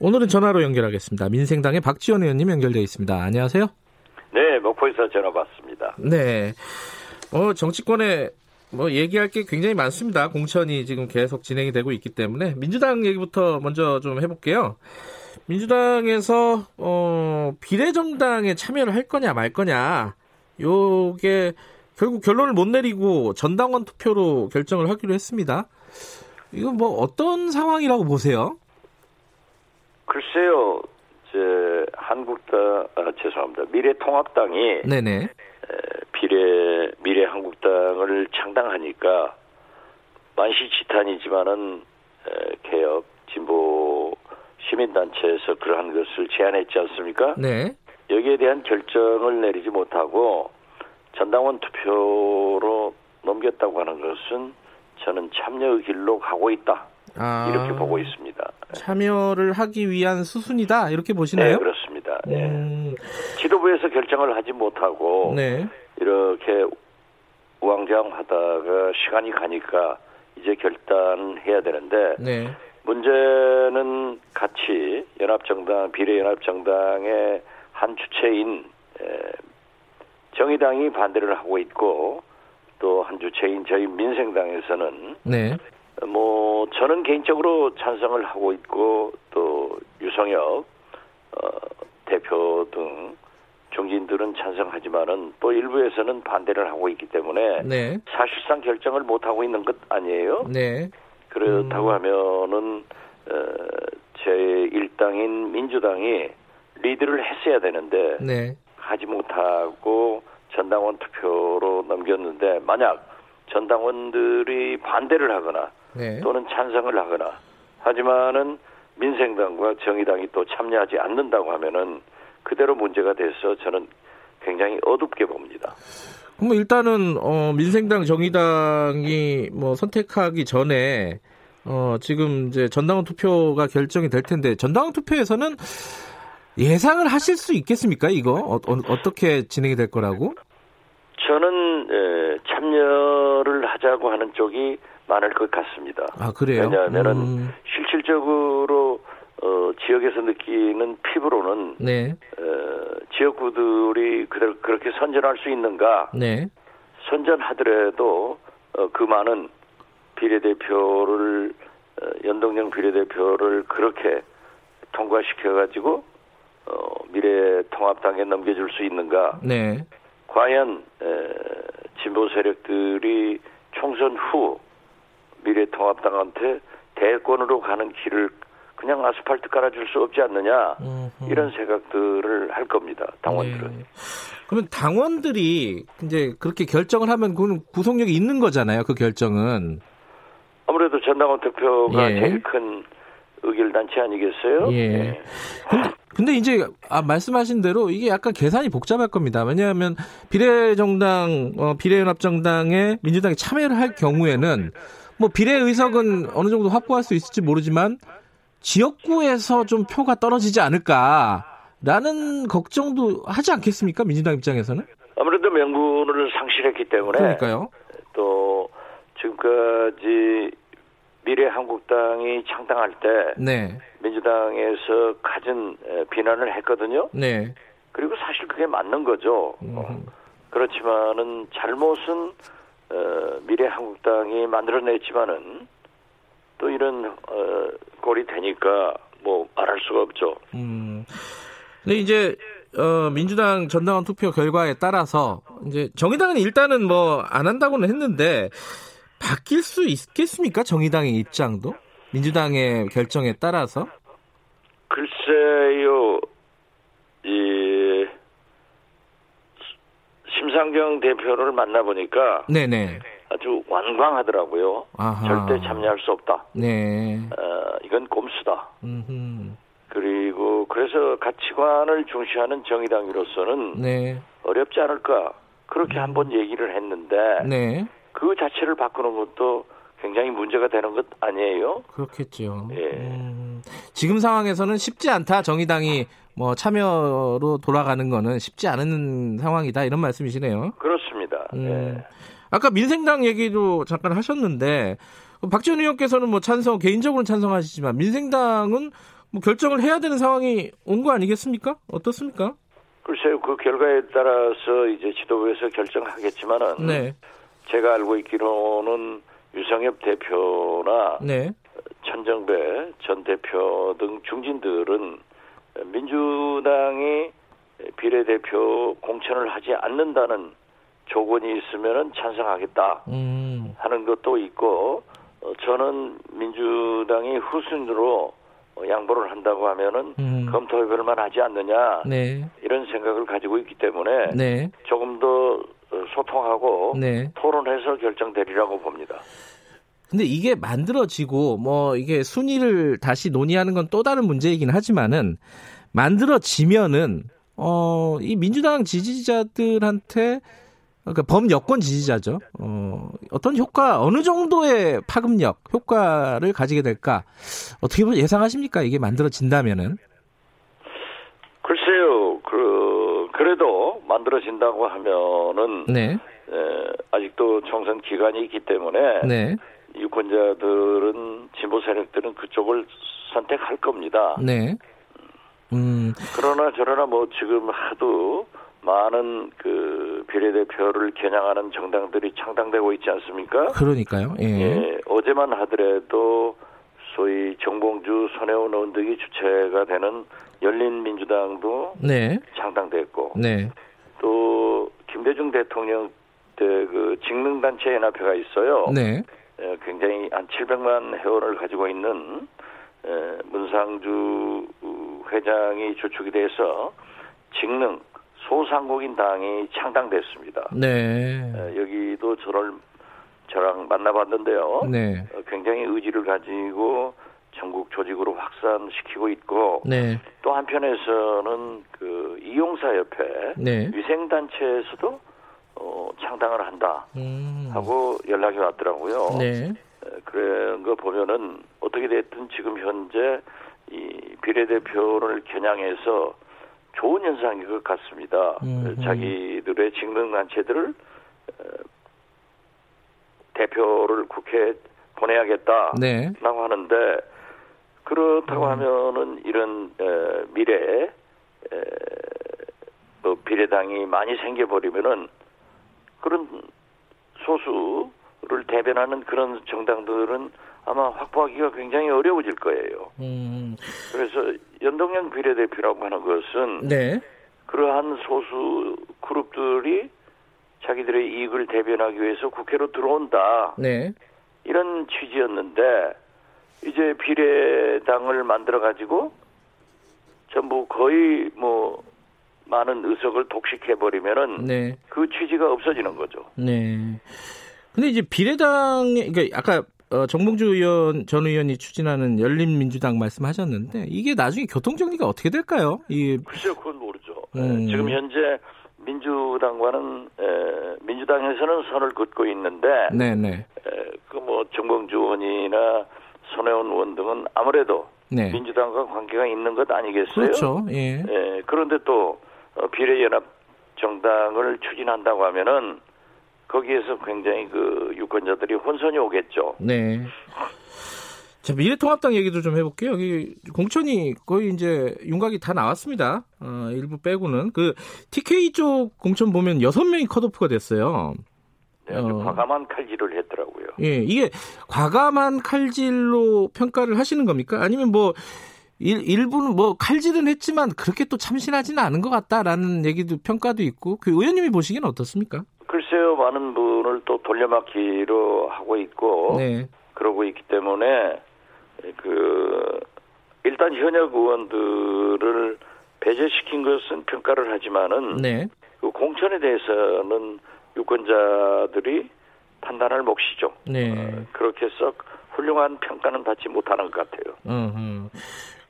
오늘은 전화로 연결하겠습니다. 민생당의 박지원 의원님 연결되어 있습니다. 안녕하세요. 네, 목포에서 전화 받습니다. 네. 어, 정치권에 뭐 얘기할 게 굉장히 많습니다. 공천이 지금 계속 진행이 되고 있기 때문에 민주당 얘기부터 먼저 좀 해볼게요. 민주당에서 어, 비례정당에 참여를 할 거냐 말 거냐 요게 결국 결론을 못 내리고 전당원 투표로 결정을 하기로 했습니다. 이거 뭐 어떤 상황이라고 보세요? 글쎄요, 제 한국당 아, 죄송합니다. 미래통합당이 네네. 에, 비례 미래한국당을 창당하니까 만시지탄이지만은 에, 개혁 진보 시민단체에서 그러한 것을 제안했지 않습니까? 네. 여기에 대한 결정을 내리지 못하고 전당원 투표로 넘겼다고 하는 것은 저는 참여의 길로 가고 있다. 아, 이렇게 보고 있습니다. 참여를 하기 위한 수순이다 이렇게 보시나요? 네, 그렇습니다. 네. 음... 지도부에서 결정을 하지 못하고 네. 이렇게 우왕좌왕하다가 시간이 가니까 이제 결단해야 되는데 네. 문제는 같이 연합정당 비례연합정당의 한 주체인 정의당이 반대를 하고 있고 또 한 주체인 저희 민생당에서는 네. 뭐 저는 개인적으로 찬성을 하고 있고 또 유성혁 어, 대표 등 중진들은 찬성하지만은 또 일부에서는 반대를 하고 있기 때문에 네. 사실상 결정을 못 하고 있는 것 아니에요. 네. 그렇다고 음. 하면은 어, 제 일당인 민주당이 리드를 했어야 되는데 네. 하지 못하고 전당원 투표로 넘겼는데 만약 전당원들이 반대를 하거나 네. 또는 찬성을 하거나 하지만은 민생당과 정의당이 또 참여하지 않는다고 하면은 그대로 문제가 돼서 저는 굉장히 어둡게 봅니다. 그럼 일단은 어, 민생당 정의당이 뭐 선택하기 전에 어, 지금 이제 전당원 투표가 결정이 될 텐데 전당원 투표에서는 예상을 하실 수 있겠습니까? 이거 어, 어 떻게 진행이 될 거라고? 저는 에, 참여를 하자고 하는 쪽이 많을 것 같습니다. 아 그래요? 왜냐하면은 음. 실질적으로 어, 지역에서 느끼는 피부로는 네. 어, 지역구들이 그대로 그렇게 선전할 수 있는가? 네. 선전하더라도 어, 그 많은 비례대표를 어, 연동형 비례대표를 그렇게 통과시켜가지고 어, 미래통합당에 넘겨줄 수 있는가? 네. 과연 에, 진보 세력들이 총선 후 미래통합당한테 대권으로 가는 길을 그냥 아스팔트 깔아줄 수 없지 않느냐 음흠. 이런 생각들을 할 겁니다 당원들은. 네. 그러면 당원들이 이제 그렇게 결정을 하면 그건 구속력이 있는 거잖아요. 그 결정은. 아무래도 전당원 투표가 예. 제일 큰 의결 단체 아니겠어요? 예. 예. 근데, 근데 이제 아, 말씀하신 대로 이게 약간 계산이 복잡할 겁니다. 왜냐하면 비례정당, 어, 비례연합정당에 민주당이 참여를 할 경우에는 뭐 비례 의석은 어느 정도 확보할 수 있을지 모르지만 지역구에서 좀 표가 떨어지지 않을까라는 걱정도 하지 않겠습니까? 민주당 입장에서는? 아무래도 명분을 상실했기 때문에 그러니까요. 또 지금까지 미래한국당이 창당할 때 네. 민주당에서 가진 비난을 했거든요. 네. 그리고 사실 그게 맞는 거죠. 어, 그렇지만은 잘못은 어, 미래한국당이 만들어냈지만은 또 이런 어, 꼴이 되니까 뭐 말할 수가 없죠. 음. 근데 이제 어, 민주당 전당원 투표 결과에 따라서 이제 정의당은 일단은 뭐 안 한다고는 했는데 바뀔 수 있겠습니까? 정의당의 입장도 민주당의 결정에 따라서? 글쎄요, 이 심상정 대표를 만나보니까 네네. 아주 완강하더라고요. 아하. 절대 참여할 수 없다. 네. 어, 이건 꼼수다. 음흠. 그리고 그래서 가치관을 중시하는 정의당으로서는 네. 어렵지 않을까 그렇게 음. 한번 얘기를 했는데 네. 그 자체를 바꾸는 것도 굉장히 문제가 되는 것 아니에요? 그렇겠죠. 예. 음, 지금 상황에서는 쉽지 않다. 정의당이 뭐 참여로 돌아가는 거는 쉽지 않은 상황이다. 이런 말씀이시네요. 그렇습니다. 음, 예. 아까 민생당 얘기도 잠깐 하셨는데 박지원 의원께서는 뭐 찬성 개인적으로는 찬성하시지만 민생당은 뭐 결정을 해야 되는 상황이 온 거 아니겠습니까? 어떻습니까? 글쎄요, 그 결과에 따라서 이제 지도부에서 결정하겠지만은 네. 제가 알고 있기로는 유성엽 대표나 네. 천정배 전 대표 등 중진들은 민주당이 비례대표 공천을 하지 않는다는 조건이 있으면 찬성하겠다 음. 하는 것도 있고 어, 저는 민주당이 후순으로 양보를 한다고 하면은 음. 검토해볼만 하지 않느냐 네. 이런 생각을 가지고 있기 때문에 네. 조금 더 소통하고 네. 토론해서 결정되리라고 봅니다. 근데 이게 만들어지고 뭐 이게 순위를 다시 논의하는 건 또 다른 문제이긴 하지만은 만들어지면은 어 이 민주당 지지자들한테 그러니까 범여권 지지자죠. 어, 어떤 효과, 어느 정도의 파급력, 효과를 가지게 될까? 어떻게 예상하십니까? 이게 만들어진다면은? 글쎄요, 그, 그래도 만들어진다고 하면은. 네. 에, 아직도 총선 기간이 있기 때문에. 네. 유권자들은, 진보 세력들은 그쪽을 선택할 겁니다. 네. 음. 그러나 저러나 뭐 지금 하도 많은 그 비례대표를 겨냥하는 정당들이 창당되고 있지 않습니까? 그러니까요. 예. 예 어제만 하더라도 소위 정봉주, 손혜원 의원 등이 주체가 되는 열린민주당도 네. 창당됐고 네. 또 김대중 대통령 때 그 직능단체 연합회가 있어요. 네. 굉장히 한 700만 회원을 가지고 있는 문상주 회장이 주축이 돼서 직능 소상공인 당이 창당됐습니다. 네. 여기도 저를 저랑 만나봤는데요. 네. 어, 굉장히 의지를 가지고 전국 조직으로 확산시키고 있고 네. 또 한편에서는 그 이용사 협회 네. 위생단체에서도 어, 창당을 한다 음. 하고 연락이 왔더라고요. 네. 그런 거 보면은 어떻게 됐든 지금 현재 이 비례대표를 겨냥해서 좋은 현상인 것 같습니다. 음, 자기들의 직능단체들을 대표를 국회에 보내야겠다라고 네. 하는데 그렇다고 음. 하면은 이런 에, 미래에 에, 뭐 비례당이 많이 생겨버리면은 그런 소수를 대변하는 그런 정당들은 아마 확보하기가 굉장히 어려워질 거예요. 음. 그래서 연동형 비례대표라고 하는 것은 네. 그러한 소수 그룹들이 자기들의 이익을 대변하기 위해서 국회로 들어온다. 네. 이런 취지였는데 이제 비례당을 만들어 가지고 전부 거의 뭐 많은 의석을 독식해 버리면은 네. 그 취지가 없어지는 거죠. 네. 근데 이제 비례당 그러니까 아까 어, 정봉주 의원 전 의원이 추진하는 열린민주당 말씀하셨는데 이게 나중에 교통 정리가 어떻게 될까요? 이 글쎄요, 그건 모르죠. 음. 지금 현재 민주당과는 에, 민주당에서는 선을 긋고 있는데 네네. 그뭐 정봉주 의원이나 손혜원 의원 등은 아무래도 네. 민주당과 관계가 있는 것 아니겠어요? 그렇죠. 예. 예 그런데 또 어, 비례연합 정당을 추진한다고 하면은 거기에서 굉장히 그 유권자들이 혼선이 오겠죠. 네. 자, 미래통합당 얘기도 좀 해볼게요. 여기 공천이 거의 이제 윤곽이 다 나왔습니다. 어, 일부 빼고는. 그 TK 쪽 공천 보면 여섯 명이 컷오프가 됐어요. 네, 어, 과감한 칼질을 했더라고요. 예, 이게 과감한 칼질로 평가를 하시는 겁니까? 아니면 뭐 일, 일부는 뭐 칼질은 했지만 그렇게 또 참신하지는 않은 것 같다라는 얘기도 평가도 있고 그 의원님이 보시기엔 어떻습니까? 글쎄요, 많은 분을 또 돌려막기로 하고 있고 네. 그러고 있기 때문에 그 일단 현역 의원들을 배제시킨 것은 평가를 하지만은 네. 그 공천에 대해서는 유권자들이 판단할 몫이죠. 네. 어, 그렇게 썩 훌륭한 평가는 받지 못하는 것 같아요. 음.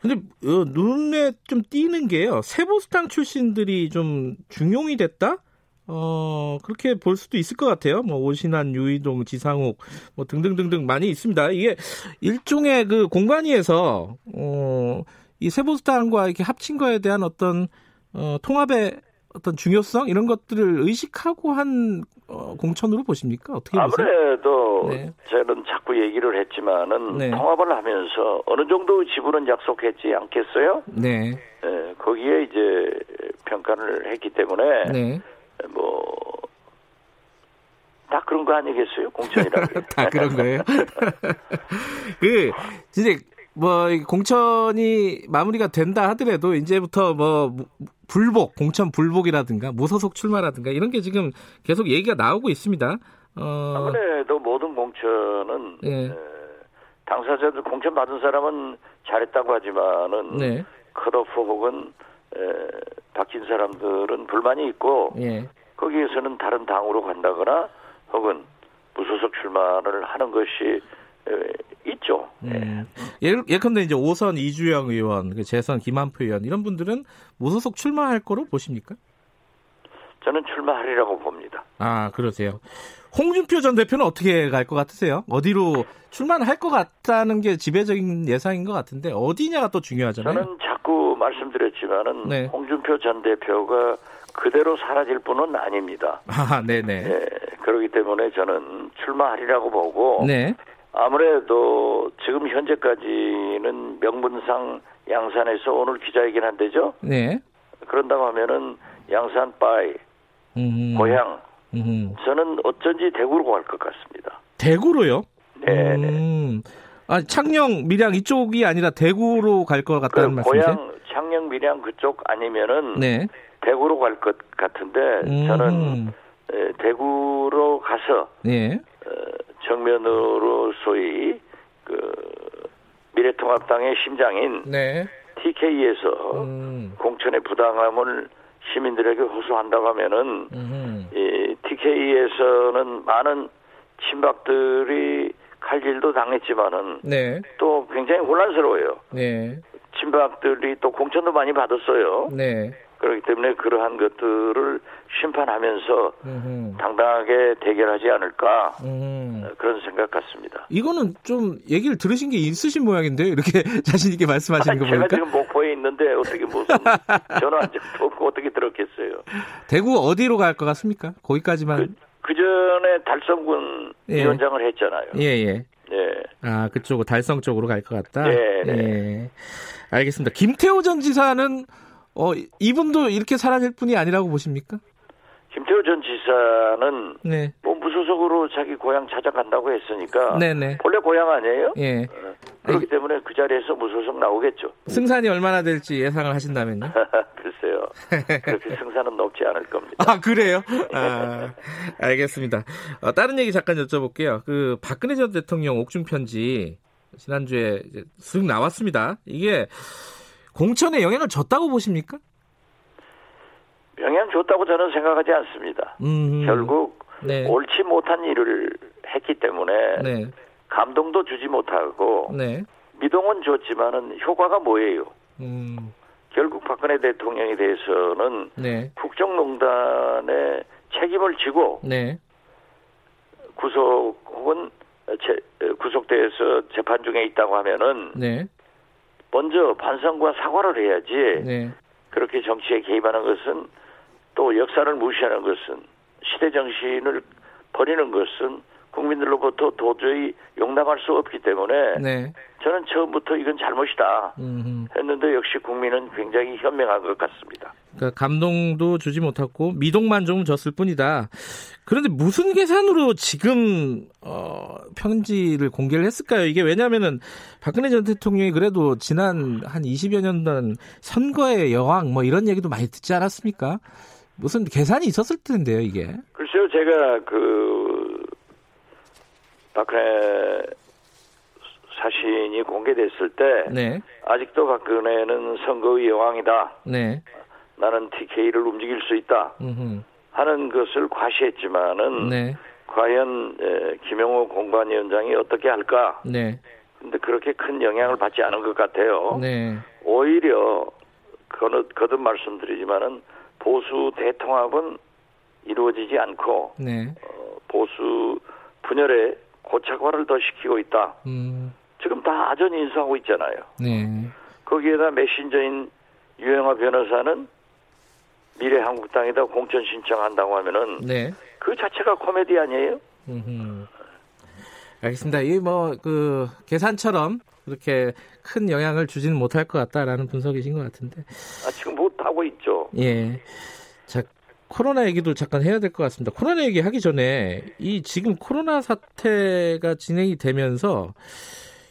근데 어, 눈에 좀 띄는 게요. 세보수당 출신들이 좀 중용이 됐다? 어, 그렇게 볼 수도 있을 것 같아요. 뭐, 오신환, 유이동, 지상욱, 뭐, 등등등등 많이 있습니다. 이게 일종의 그 공관위에서, 어, 이 세보수당과 이렇게 합친 거에 대한 어떤, 어, 통합의 어떤 중요성 이런 것들을 의식하고 한 어, 공천으로 보십니까? 어떻게 보세요? 아무래도 네. 저는 자꾸 얘기를 했지만은 네. 통합을 하면서 어느 정도 지분은 약속했지 않겠어요? 네. 네. 거기에 이제 평가를 했기 때문에 네. 뭐다 그런 거 아니겠어요? 공천이라고. 다 그런 거예요? 그 이제 뭐 공천이 마무리가 된다 하더라도 이제부터 뭐 불복, 공천 불복이라든가 무소속 출마라든가 이런 게 지금 계속 얘기가 나오고 있습니다. 어... 아무래도 모든 공천은 네. 당사자들 공천 받은 사람은 잘했다고 하지만은 네. 컷오프 혹은 에, 바뀐 사람들은 불만이 있고 예. 거기에서는 다른 당으로 간다거나 혹은 무소속 출마를 하는 것이 에, 있죠. 음. 예. 예컨대 이제 오선 이주영 의원, 그 재선 김한표 의원 이런 분들은 무소속 출마할 거로 보십니까? 저는 출마하리라고 봅니다. 아 그러세요. 홍준표 전 대표는 어떻게 갈 것 같으세요? 어디로 출마를 할 것 같다는 게 지배적인 예상인 것 같은데 어디냐가 또 중요하잖아요. 저는 자꾸 말씀드렸지만은 네. 홍준표 전 대표가 그대로 사라질 분은 아닙니다. 아, 네네. 네, 그렇기 때문에 저는 출마하리라고 보고 네. 아무래도 지금 현재까지는 명분상 양산에서 오늘 기자회견 한대죠. 네. 그런다고 하면은 양산 바이 음. 고향. 음. 저는 어쩐지 대구로 갈 것 같습니다. 대구로요? 네. 음. 아, 창녕, 밀양 이쪽이 아니라 대구로 갈 것 같다는 그 말씀이세요? 고향, 창녕, 밀양 그쪽 아니면은 네. 대구로 갈 것 같은데 음. 저는 대구로 가서 네. 정면으로 소위 그 미래통합당의 심장인 네. TK에서 음. 공천의 부당함을 시민들에게 호소한다고 하면은 음. 이 TK에서는 많은 친박들이 칼질도 당했지만은 네. 또 굉장히 혼란스러워요. 네. 친박들이 또 공천도 많이 받았어요. 네. 그렇기 때문에 그러한 것들을 심판하면서 음흠. 당당하게 대결하지 않을까 음. 그런 생각 같습니다. 이거는 좀 얘기를 들으신 게 있으신 모양인데요. 이렇게 자신 있게 말씀하시는 거 보니까. 제가 지금 목포에 있는데 어떻게 무슨 전화 한 적도 없고 어떻게 들었겠어요. 대구 어디로 갈 것 같습니까? 거기까지만. 그, 그 전에 달성군 예. 위원장을 했잖아요. 예, 예. 예. 아, 그쪽 달성 쪽으로 갈 것 같다. 네, 네. 예. 알겠습니다. 김태호 전 지사는 어, 이분도 이렇게 사라질 뿐이 아니라고 보십니까? 김태호 전 지사는 네. 뭐 무소속으로 자기 고향 찾아간다고 했으니까 네네. 본래 고향 아니에요? 예. 어, 그렇기 때문에 그 자리에서 무소속 나오겠죠. 승산이 얼마나 될지 예상을 하신다면요? 글쎄요. 그렇게 승산은 높지 않을 겁니다. 아 그래요? 아, 알겠습니다. 어, 다른 얘기 잠깐 여쭤볼게요. 그 박근혜 전 대통령 옥중 편지 지난주에 쓱 나왔습니다. 이게 공천에 영향을 줬다고 보십니까? 영향 줬다고 저는 생각하지 않습니다. 음, 결국 네. 옳지 못한 일을 했기 때문에 네. 감동도 주지 못하고 네. 미동은 줬지만은 효과가 뭐예요? 음. 결국 박근혜 대통령에 대해서는 네. 국정농단의 책임을 지고 네. 구속 혹은 구속돼서 재판 중에 있다고 하면은 네. 먼저 반성과 사과를 해야지 네. 그렇게 정치에 개입하는 것은 또 역사를 무시하는 것은 시대 정신을 버리는 것은 국민들로부터 도저히 용납할 수 없기 때문에 네. 저는 처음부터 이건 잘못이다 했는데 역시 국민은 굉장히 현명한 것 같습니다. 그러니까 감동도 주지 못했고 미동만 좀 줬을 뿐이다. 그런데 무슨 계산으로 지금 어, 편지를 공개를 했을까요? 이게 왜냐하면은 박근혜 전 대통령이 그래도 지난 한 20여 년간 선거의 여왕 뭐 이런 얘기도 많이 듣지 않았습니까? 무슨 계산이 있었을 텐데요, 이게. 글쎄요, 제가 그 박근혜 사신이 공개됐을 때 네. 아직도 박근혜는 선거의 여왕이다. 네. 나는 TK를 움직일 수 있다. 음흠. 하는 것을 과시했지만은 네. 과연 에, 김영호 공관위원장이 어떻게 할까? 네. 근데 그렇게 큰 영향을 받지 않은 것 같아요. 네. 오히려 거듭, 거듭 말씀드리지만은 보수 대통합은 이루어지지 않고 네. 어, 보수 분열에 고착화를 더 시키고 있다. 음. 지금 다 아전 인수하고 있잖아요. 네. 거기에다 메신저인 유영아 변호사는 미래한국당에다 공천 신청한다고 하면은 네. 그 자체가 코미디 아니에요? 음흠. 알겠습니다. 이 뭐 그 계산처럼 그렇게 큰 영향을 주지는 못할 것 같다라는 분석이신 것 같은데. 아 지금 못 하고 있죠. 예. 자 코로나 얘기도 잠깐 해야 될 것 같습니다. 코로나 얘기 하기 전에 이 지금 코로나 사태가 진행이 되면서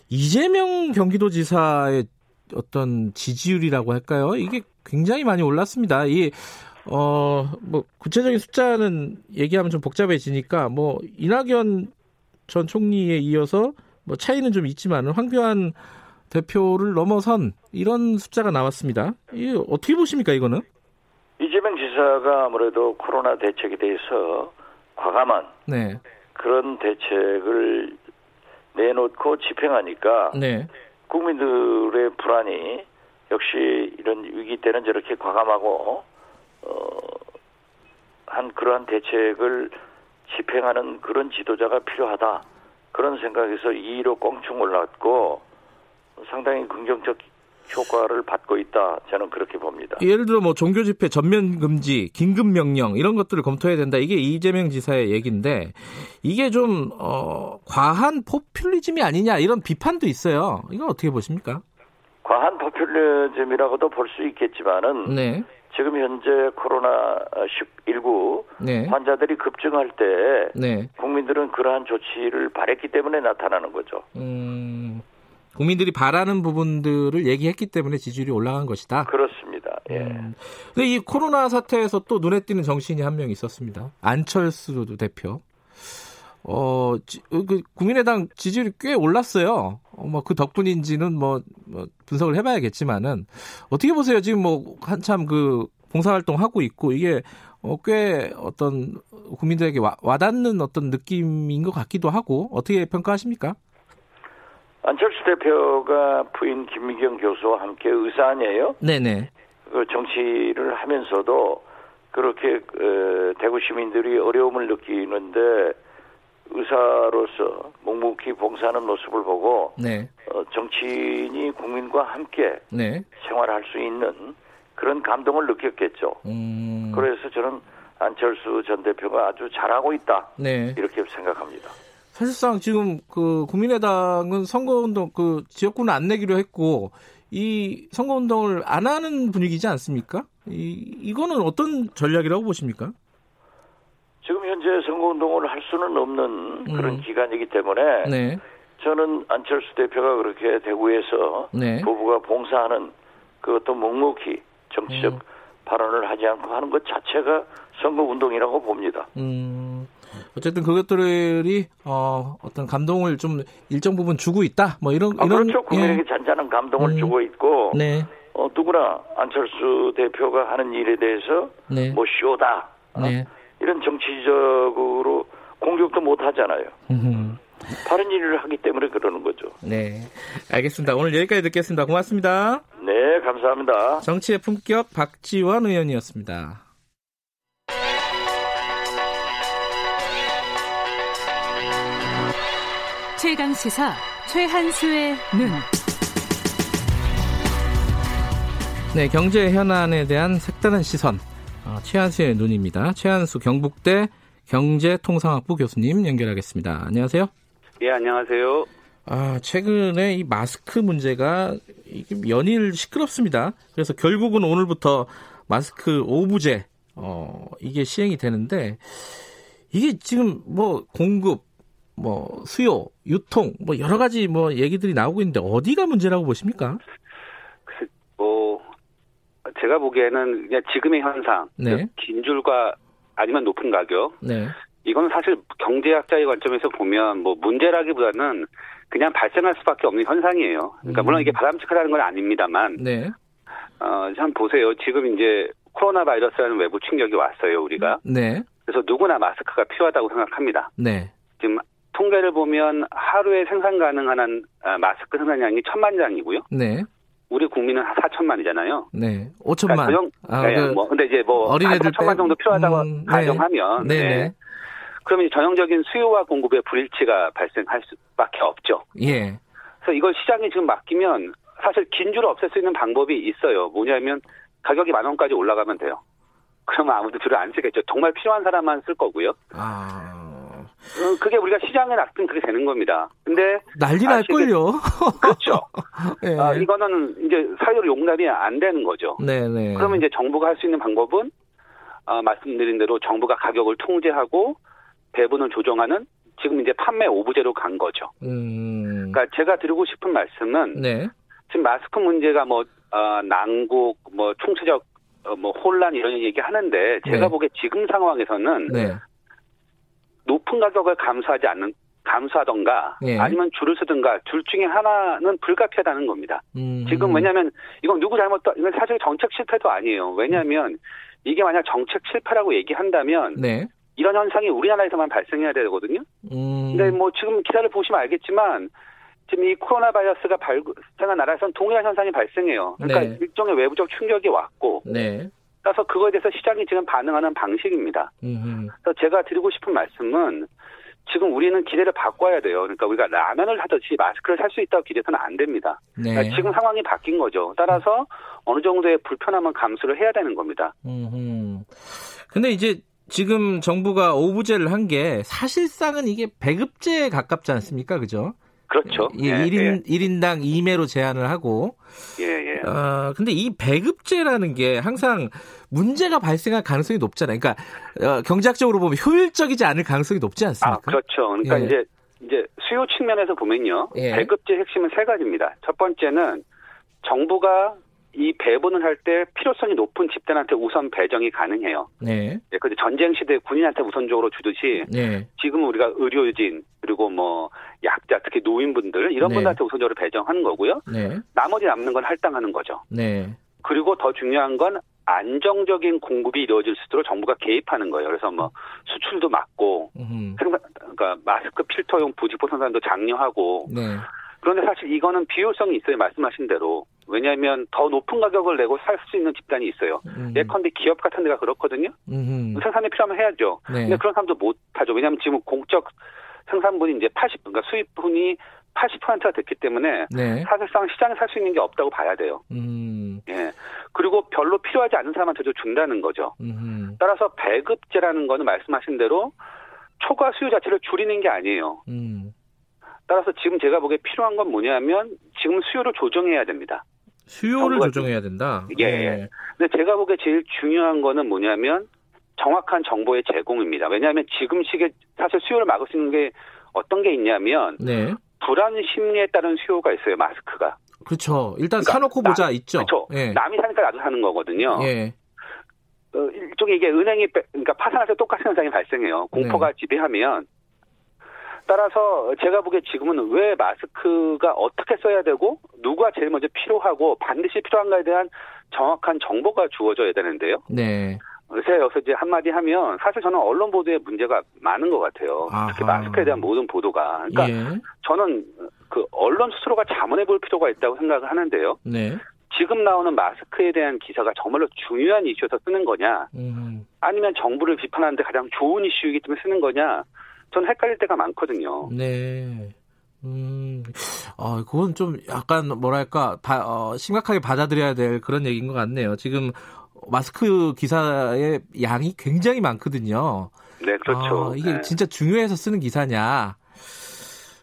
이재명 경기도지사의 어떤 지지율이라고 할까요? 이게 굉장히 많이 올랐습니다. 이 어, 뭐, 구체적인 숫자는 얘기하면 좀 복잡해지니까, 뭐, 이낙연 전 총리에 이어서, 뭐, 차이는 좀 있지만, 황교안 대표를 넘어선 이런 숫자가 나왔습니다. 이 어떻게 보십니까, 이거는? 이재명 지사가 아무래도 코로나 대책에 대해서 과감한 네. 그런 대책을 내놓고 집행하니까 네. 국민들의 불안이 역시 이런 위기 때는 저렇게 과감하고 어, 한 그러한 대책을 집행하는 그런 지도자가 필요하다 그런 생각에서 2위로 꽁충 올랐고 상당히 긍정적 효과를 받고 있다. 저는 그렇게 봅니다. 예를 들어 뭐 종교 집회 전면 금지, 긴급 명령 이런 것들을 검토해야 된다. 이게 이재명 지사의 얘기인데 이게 좀 어, 과한 포퓰리즘이 아니냐 이런 비판도 있어요. 이건 어떻게 보십니까? 과한 포퓰리즘이라고도 볼 수 있겠지만은 네. 지금 현재 코로나 19 네. 환자들이 급증할 때 네. 국민들은 그러한 조치를 바랬기 때문에 나타나는 거죠. 음, 국민들이 바라는 부분들을 얘기했기 때문에 지지율이 올라간 것이다. 그렇습니다. 예. 음. 근데 이 코로나 사태에서 또 눈에 띄는 정치인이 한 명 있었습니다. 안철수 대표. 어, 지, 그 국민의당 지지율이 꽤 올랐어요. 어, 뭐그 덕분인지는 뭐, 뭐 분석을 해봐야겠지만은 어떻게 보세요? 지금 뭐 한참 그 봉사활동 하고 있고 이게 어, 꽤 어떤 국민들에게 와, 와닿는 어떤 느낌인 것 같기도 하고 어떻게 평가하십니까? 안철수 대표가 부인 김미경 교수와 함께 의사 아니에요? 네네. 그 정치를 하면서도 그렇게 어, 대구 시민들이 어려움을 느끼는데 의사로서 묵묵히 봉사하는 모습을 보고 네. 어, 정치인이 국민과 함께 네. 생활할 수 있는 그런 감동을 느꼈겠죠. 음... 그래서 저는 안철수 전 대표가 아주 잘하고 있다. 네. 이렇게 생각합니다. 사실상 지금 그 국민의당은 선거운동 그 지역구는 안 내기로 했고 이 선거운동을 안 하는 분위기지 않습니까? 이 이거는 어떤 전략이라고 보십니까? 지금 현재 선거운동을 할 수는 없는 그런 음. 기간이기 때문에 네. 저는 안철수 대표가 그렇게 대구에서 네. 부부가 봉사하는 그것도 묵묵히 정치적 음. 발언을 하지 않고 하는 것 자체가 선거운동이라고 봅니다. 음. 어쨌든 그것들이 어, 어떤 감동을 좀 일정 부분 주고 있다. 뭐 이런 아, 이런 그렇죠. 국민에게 예. 잔잔한 감동을 음. 주고 있고 네. 어, 누구나 안철수 대표가 하는 일에 대해서 네. 뭐 쇼다. 어? 네. 이런 정치적으로 공격도 못 하잖아요. 다른 일을 하기 때문에 그러는 거죠. 네. 알겠습니다. 오늘 여기까지 듣겠습니다. 고맙습니다. 네, 감사합니다. 정치의 품격 박지원 의원이었습니다. 최강 시사 최한수의 눈. 네, 경제 현안에 대한 색다른 시선. 어, 최한수의 눈입니다. 최한수 경북대 경제통상학부 교수님 연결하겠습니다. 안녕하세요. 예, 안녕하세요. 아, 최근에 이 마스크 문제가 연일 시끄럽습니다. 그래서 결국은 오늘부터 마스크 오부제, 어, 이게 시행이 되는데, 이게 지금 뭐 공급, 뭐 수요, 유통, 뭐 여러 가지 뭐 얘기들이 나오고 있는데 어디가 문제라고 보십니까? 뭐 제가 보기에는 그냥 지금의 현상, 네. 긴 줄과 아니면 높은 가격. 네. 이건 사실 경제학자의 관점에서 보면 뭐 문제라기보다는 그냥 발생할 수밖에 없는 현상이에요. 그러니까 음. 물론 이게 바람직하다는 건 아닙니다만. 네. 어, 참 보세요. 지금 이제 코로나 바이러스라는 외부 충격이 왔어요, 우리가. 네. 그래서 누구나 마스크가 필요하다고 생각합니다. 네. 지금 통계를 보면 하루에 생산 가능한 아, 마스크 생산량이 천만 장이고요. 네. 우리 국민은 4천만이잖아요. 네. 5천만. 그러니까 아, 네, 그 뭐 근데 이제 뭐 어린애들 4천만 정도 필요하다고 음, 네. 가정하면 네. 네. 그러면 전형적인 수요와 공급의 불일치가 발생할 수밖에 없죠. 예. 그래서 이걸 시장에 지금 맡기면 사실 긴 줄을 없앨 수 있는 방법이 있어요. 뭐냐면 가격이 만 원까지 올라가면 돼요. 그러면 아무도 줄을 안 쓰겠죠. 정말 필요한 사람만 쓸 거고요. 아. 어, 그게 우리가 시장에 놨으면 그게 되는 겁니다. 근데 난리 날걸요. 그렇죠. 네. 아, 이거는 이제 사회로 용납이 안 되는 거죠. 네네. 네. 그러면 이제 정부가 할 수 있는 방법은 아, 말씀드린 대로 정부가 가격을 통제하고 배분을 조정하는 지금 이제 판매 오부제로 간 거죠. 음. 그러니까 제가 드리고 싶은 말씀은 네. 지금 마스크 문제가 뭐 어, 난국, 뭐 총체적 어, 뭐 혼란 이런 얘기 하는데 제가 네. 보기에 지금 상황에서는 네. 높은 가격을 감수하지 않는 감수하던가 예. 아니면 줄을 서든가 둘 중에 하나는 불가피하다는 겁니다. 음. 지금 왜냐하면 이건 누구 잘못도 이건 사실 정책 실패도 아니에요. 왜냐하면 이게 만약 정책 실패라고 얘기한다면 네. 이런 현상이 우리나라에서만 발생해야 되거든요. 음. 근데 뭐 지금 기사를 보시면 알겠지만 지금 이 코로나 바이러스가 발생한 나라에서는 동일한 현상이 발생해요. 그러니까 네. 일종의 외부적 충격이 왔고 네. 따라서 그거에 대해서 시장이 지금 반응하는 방식입니다. 음흠. 그래서 제가 드리고 싶은 말씀은 지금 우리는 기대를 바꿔야 돼요. 그러니까 우리가 라면을 하듯이 마스크를 살 수 있다고 기대해서는 안 됩니다. 네. 그러니까 지금 상황이 바뀐 거죠. 따라서 어느 정도의 불편함은 감수를 해야 되는 겁니다. 음. 근데 이제 지금 정부가 오부제를 한 게 사실상은 이게 배급제에 가깝지 않습니까? 그죠? 그렇죠. 예, 예, 1인, 예. 1인당 2매로 제한을 하고. 예, 예. 어, 근데 이 배급제라는 게 항상 문제가 발생할 가능성이 높잖아요. 그러니까, 어, 경제학적으로 보면 효율적이지 않을 가능성이 높지 않습니까? 아, 그렇죠. 그러니까 예. 이제, 이제 수요 측면에서 보면요. 예. 배급제 핵심은 세 가지입니다. 첫 번째는 정부가 이 배분을 할 때 필요성이 높은 집단한테 우선 배정이 가능해요. 네. 예, 그런데 전쟁 시대 군인한테 우선적으로 주듯이 네. 지금 우리가 의료진 그리고 뭐 약자 특히 노인분들 이런 네. 분들한테 우선적으로 배정하는 거고요. 네. 나머지 남는 건 할당하는 거죠. 네. 그리고 더 중요한 건 안정적인 공급이 이루어질 수 있도록 정부가 개입하는 거예요. 그래서 뭐 수출도 막고 그러니까 마스크 필터용 부직포 생산도 장려하고 네. 그런데 사실 이거는 비효성이 있어요. 말씀하신 대로. 왜냐하면 더 높은 가격을 내고 살 수 있는 집단이 있어요. 음. 예컨대 기업 같은 데가 그렇거든요. 음. 생산이 필요하면 해야죠. 네. 근데 그런 사람도 못 하죠. 왜냐하면 지금 공적 생산분이 이제 80, 그러니까 수입분이 80%가 됐기 때문에 네. 사실상 시장에 살 수 있는 게 없다고 봐야 돼요. 음. 예. 그리고 별로 필요하지 않은 사람한테도 준다는 거죠. 음. 따라서 배급제라는 거는 말씀하신 대로 초과 수요 자체를 줄이는 게 아니에요. 음. 따라서 지금 제가 보기에 필요한 건 뭐냐면 지금 수요를 조정해야 됩니다. 수요를 조정해야 된다. 예. 네. 근데 제가 보기에 제일 중요한 거는 뭐냐면 정확한 정보의 제공입니다. 왜냐하면 지금 시기에 사실 수요를 막을 수 있는 게 어떤 게 있냐면 네. 불안 심리에 따른 수요가 있어요. 마스크가. 그렇죠. 일단 그러니까 사놓고 나, 보자 있죠. 그렇죠. 예. 남이 사니까 나도 사는 거거든요. 예. 어, 일종의 이게 은행이 그러니까 파산할 때 똑같은 현상이 발생해요. 공포가 네. 지배하면 따라서 제가 보기에 지금은 왜 마스크가 어떻게 써야 되고 누가 제일 먼저 필요하고 반드시 필요한가에 대한 정확한 정보가 주어져야 되는데요. 네. 제가 여기서 이제 한마디 하면 사실 저는 언론 보도에 문제가 많은 것 같아요. 아하. 특히 마스크에 대한 모든 보도가. 그러니까 예. 저는 그 언론 스스로가 자문해 볼 필요가 있다고 생각을 하는데요. 네. 지금 나오는 마스크에 대한 기사가 정말로 중요한 이슈에서 쓰는 거냐, 음. 아니면 정부를 비판하는데 가장 좋은 이슈이기 때문에 쓰는 거냐, 전 헷갈릴 때가 많거든요. 네. 음, 어, 그건 좀 약간 뭐랄까, 바, 어, 심각하게 받아들여야 될 그런 얘기인 것 같네요. 지금 마스크 기사의 양이 굉장히 많거든요. 네, 그렇죠. 어, 이게 네. 진짜 중요해서 쓰는 기사냐.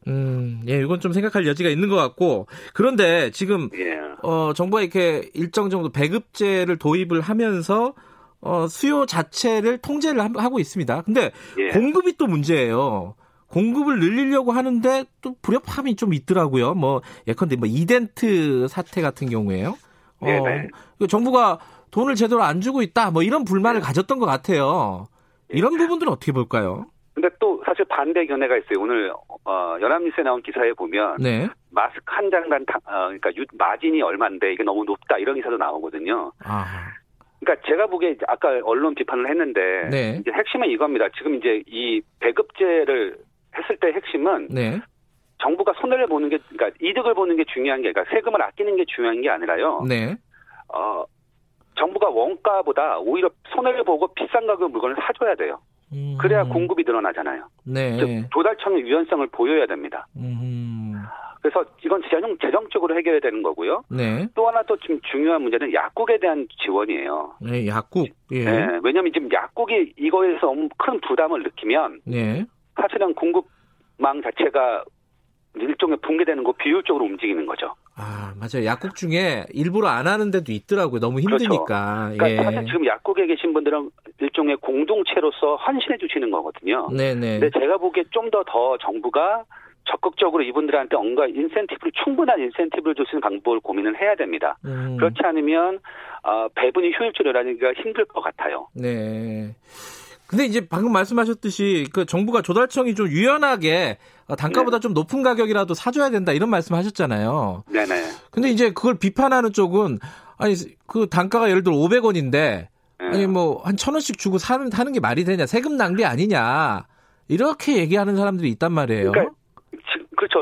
음, 예, 이건 좀 생각할 여지가 있는 것 같고. 그런데 지금, 예. 어, 정부가 이렇게 일정 정도 배급제를 도입을 하면서 어, 수요 자체를 통제를 하고 있습니다. 근데 예. 공급이 또 문제예요. 공급을 늘리려고 하는데 또 불협화음이 좀 있더라고요. 뭐 예컨대 뭐 이덴트 사태 같은 경우에요. 어, 네 정부가 돈을 제대로 안 주고 있다. 뭐 이런 불만을 네. 가졌던 것 같아요. 이런 부분들은 어떻게 볼까요? 근데 또 사실 반대 견해가 있어요. 오늘 어, 연합뉴스에 나온 기사에 보면 네. 마스크 한 장당 어, 그러니까 유, 마진이 얼마인데 이게 너무 높다 이런 기사도 나오거든요. 아. 그러니까 제가 보기에 아까 언론 비판을 했는데 네. 이제 핵심은 이겁니다. 지금 이제 이 배급제를 했을 때 핵심은 네. 정부가 손해를 보는 게 그러니까 이득을 보는 게 중요한 게 그러니까 세금을 아끼는 게 중요한 게 아니라요. 네. 어 정부가 원가보다 오히려 손해를 보고 비싼 가격 물건을 사줘야 돼요. 음. 그래야 공급이 늘어나잖아요. 네. 즉 조달청의 유연성을 보여야 됩니다. 음. 그래서 이건 재정, 재정적으로 해결해야 되는 거고요. 네. 또 하나 또 좀 중요한 문제는 약국에 대한 지원이에요. 네, 약국. 예. 네, 왜냐하면 지금 약국이 이거에서 너무 큰 부담을 느끼면 네. 사실은 공급망 자체가 일종의 붕괴되는 거 비효율적으로 움직이는 거죠. 아, 맞아요. 약국 중에 일부러 안 하는 데도 있더라고요. 너무 그렇죠. 힘드니까. 그렇죠. 그러니까 예. 사실 지금 약국에 계신 분들은 일종의 공동체로서 헌신해 주시는 거거든요. 네네. 근데 제가 보기에 좀 더더 더 정부가 적극적으로 이분들한테 뭔가 인센티브를 충분한 인센티브를 줄 수 있는 방법을 고민을 해야 됩니다. 음. 그렇지 않으면 어, 배분이 효율적이라는게 힘들 것 같아요. 네. 근데 이제 방금 말씀하셨듯이 그 정부가 조달청이 좀 유연하게 단가보다 네. 좀 높은 가격이라도 사줘야 된다 이런 말씀하셨잖아요. 네네. 근데 이제 그걸 비판하는 쪽은 아니 그 단가가 예를 들어 500원인데 네. 아니 뭐 한 천 원씩 주고 사는 하는 게 말이 되냐 세금 낭비 아니냐 이렇게 얘기하는 사람들이 있단 말이에요. 그러니까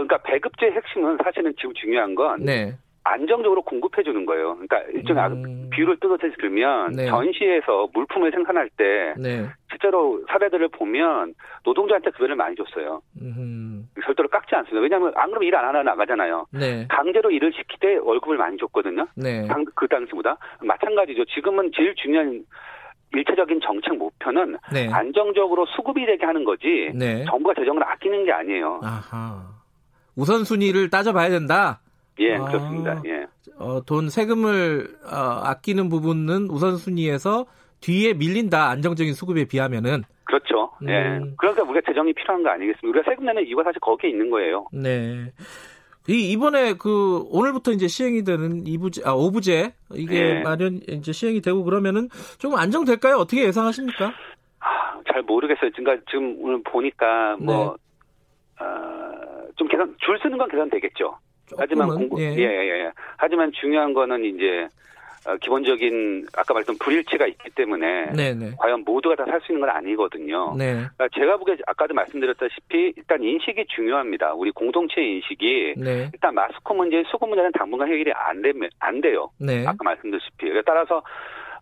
그러니까 배급제의 핵심은 사실은 지금 중요한 건 네. 안정적으로 공급해 주는 거예요. 그러니까 일종의 음. 비율을 뜯어서 들면 네. 전시에서 물품을 생산할 때 네. 실제로 사례들을 보면 노동자한테 급여를 많이 줬어요. 음. 절대로 깎지 않습니다. 왜냐하면 안 그러면 일 안 하나 나가잖아요. 네. 강제로 일을 시킬 때 월급을 많이 줬거든요. 네. 그 당시보다 마찬가지죠. 지금은 제일 중요한 일차적인 정책 목표는 네. 안정적으로 수급이 되게 하는 거지 네. 정부가 재정을 아끼는 게 아니에요. 아하. 우선순위를 따져봐야 된다. 예, 아, 그렇습니다. 예. 어, 돈 세금을 어, 아끼는 부분은 우선순위에서 뒤에 밀린다. 안정적인 수급에 비하면은. 그렇죠. 예. 음. 그러니까 우리가 재정이 필요한 거 아니겠습니까? 우리가 세금 내는 이유가 사실 거기에 있는 거예요. 네. 이 이번에 그 오늘부터 이제 시행이 되는 이부제 아 오부제 이게 네. 마련 이제 시행이 되고 그러면은 좀 안정될까요? 어떻게 예상하십니까? 아, 잘 모르겠어요. 그러니까 지금 오늘 보니까 뭐 네. 어, 좀 계산 줄 쓰는 건 계산되겠죠. 하지만 공급 예. 예, 예, 예. 하지만 중요한 거는 이제 어, 기본적인 아까 말했던 불일치가 있기 때문에 네네. 과연 모두가 다 살 수 있는 건 아니거든요. 네. 그러니까 제가 보기에 아까도 말씀드렸다시피 일단 인식이 중요합니다. 우리 공동체 인식이 네. 일단 마스크 문제, 수급 문제는 당분간 해결이 안 되면 안 돼요. 네. 아까 말씀드렸다시피 따라서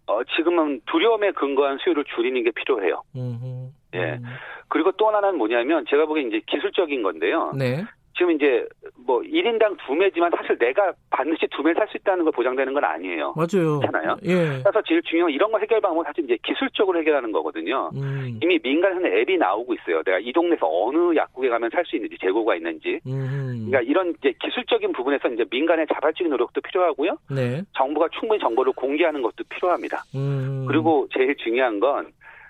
어, 지금은 두려움에 근거한 수요를 줄이는 게 필요해요. 음흠. 예. 그리고 또 하나는 뭐냐면 제가 보기엔 이제 기술적인 건데요. 네. 지금 이제 뭐 1인당 두 매지만 사실 내가 반드시 두 매 살 수 있다는 걸 보장되는 건 아니에요. 맞아요. 그렇잖아요. 예. 그래서 제일 중요한 이런 거 해결 방법은 사실 이제 기술적으로 해결하는 거거든요. 음. 이미 민간에서는 앱이 나오고 있어요. 내가 이 동네에서 어느 약국에 가면 살 수 있는지 재고가 있는지. 음. 그러니까 이런 이제 기술적인 부분에서 이제 민간의 자발적인 노력도 필요하고요. 네. 정부가 충분히 정보를 공개하는 것도 필요합니다. 음. 그리고 제일 중요한 건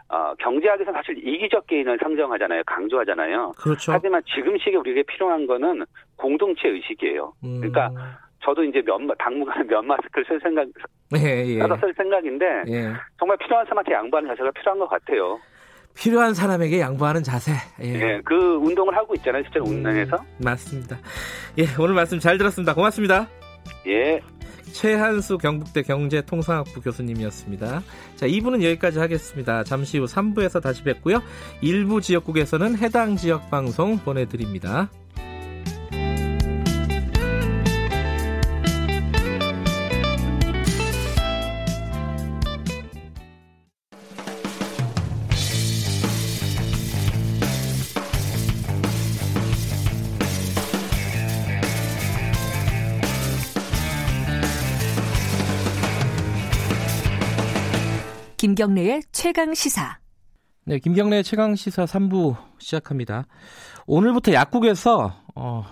어, 경제학에서 사실 이기적 개인을 상정하잖아요. 강조하잖아요. 그렇죠. 하지만 지금 시기에 우리에게 필요한 거는 공동체 의식이에요. 음. 그러니까 저도 이제 몇, 당분간 몇 마스크를 쓸 생각, 예, 예. 쓸 생각인데, 예. 정말 필요한 사람한테 양보하는 자세가 필요한 것 같아요. 필요한 사람에게 양보하는 자세. 예. 예 그 운동을 하고 있잖아요. 실제로 음, 운동에서. 맞습니다. 예, 오늘 말씀 잘 들었습니다. 고맙습니다. 예. 최한수 경북대 경제통상학부 교수님이었습니다. 자, 2부는 여기까지 하겠습니다. 잠시 후 3부에서 다시 뵙고요. 일부 지역국에서는 해당 지역 방송 보내드립니다. 김경래의 최강 시사. 네, 김경래의 최강 시사 3부 시작합니다. 오늘부터 약국에서 어,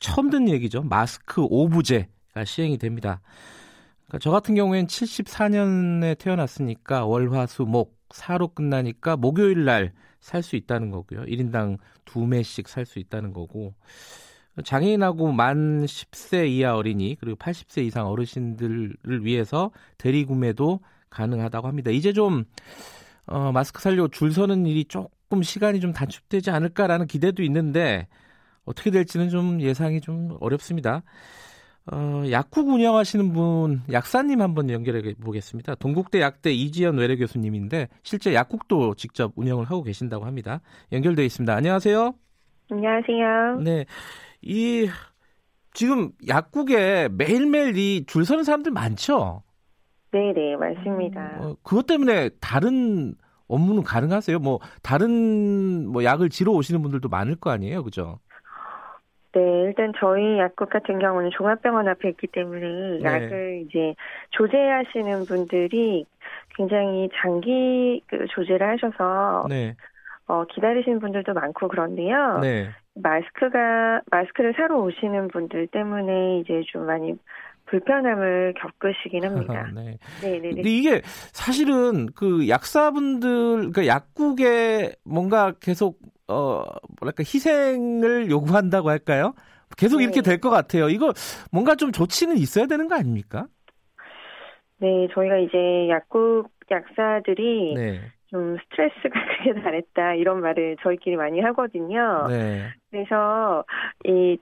처음 듣는 얘기죠. 마스크 오부제가 시행이 됩니다. 그러니까 저 같은 경우에는 74년에 태어났으니까 월화수목 사로 끝나니까 목요일 날 살 수 있다는 거고요. 1인당 두 매씩 살 수 있다는 거고 장애인하고 만 10세 이하 어린이 그리고 80세 이상 어르신들을 위해서 대리 구매도 가능하다고 합니다. 이제 좀 어, 마스크 살려고 줄 서는 일이 조금 시간이 좀 단축되지 않을까라는 기대도 있는데 어떻게 될지는 좀 예상이 좀 어렵습니다. 어, 약국 운영하시는 분 약사님 한번 연결해 보겠습니다. 동국대 약대 이지연 외래 교수님인데 실제 약국도 직접 운영을 하고 계신다고 합니다. 연결돼 있습니다. 안녕하세요. 안녕하세요. 네, 이 지금 약국에 매일매일 이 줄 서는 사람들 많죠? 네네, 맞습니다. 어, 그것 때문에 다른 업무는 가능하세요? 뭐, 다른 뭐 약을 지러 오시는 분들도 많을 거 아니에요? 그죠? 네, 일단 저희 약국 같은 경우는 종합병원 앞에 있기 때문에 네. 약을 이제 조제하시는 분들이 굉장히 장기 그 조제를 하셔서 네. 어, 기다리시는 분들도 많고 그런데요. 네. 마스크가 마스크를 사러 오시는 분들 때문에 이제 좀 많이 불편함을 겪으시긴 합니다. 네. 네, 네. 근데 이게 사실은 그 약사분들, 그러니까 약국에 뭔가 계속 어 뭐랄까 희생을 요구한다고 할까요? 계속 네. 이렇게 될 것 같아요. 이거 뭔가 좀 조치는 있어야 되는 거 아닙니까? 네, 저희가 이제 약국 약사들이 네. 좀 스트레스가 크게 달했다 이런 말을 저희끼리 많이 하거든요. 네. 그래서 이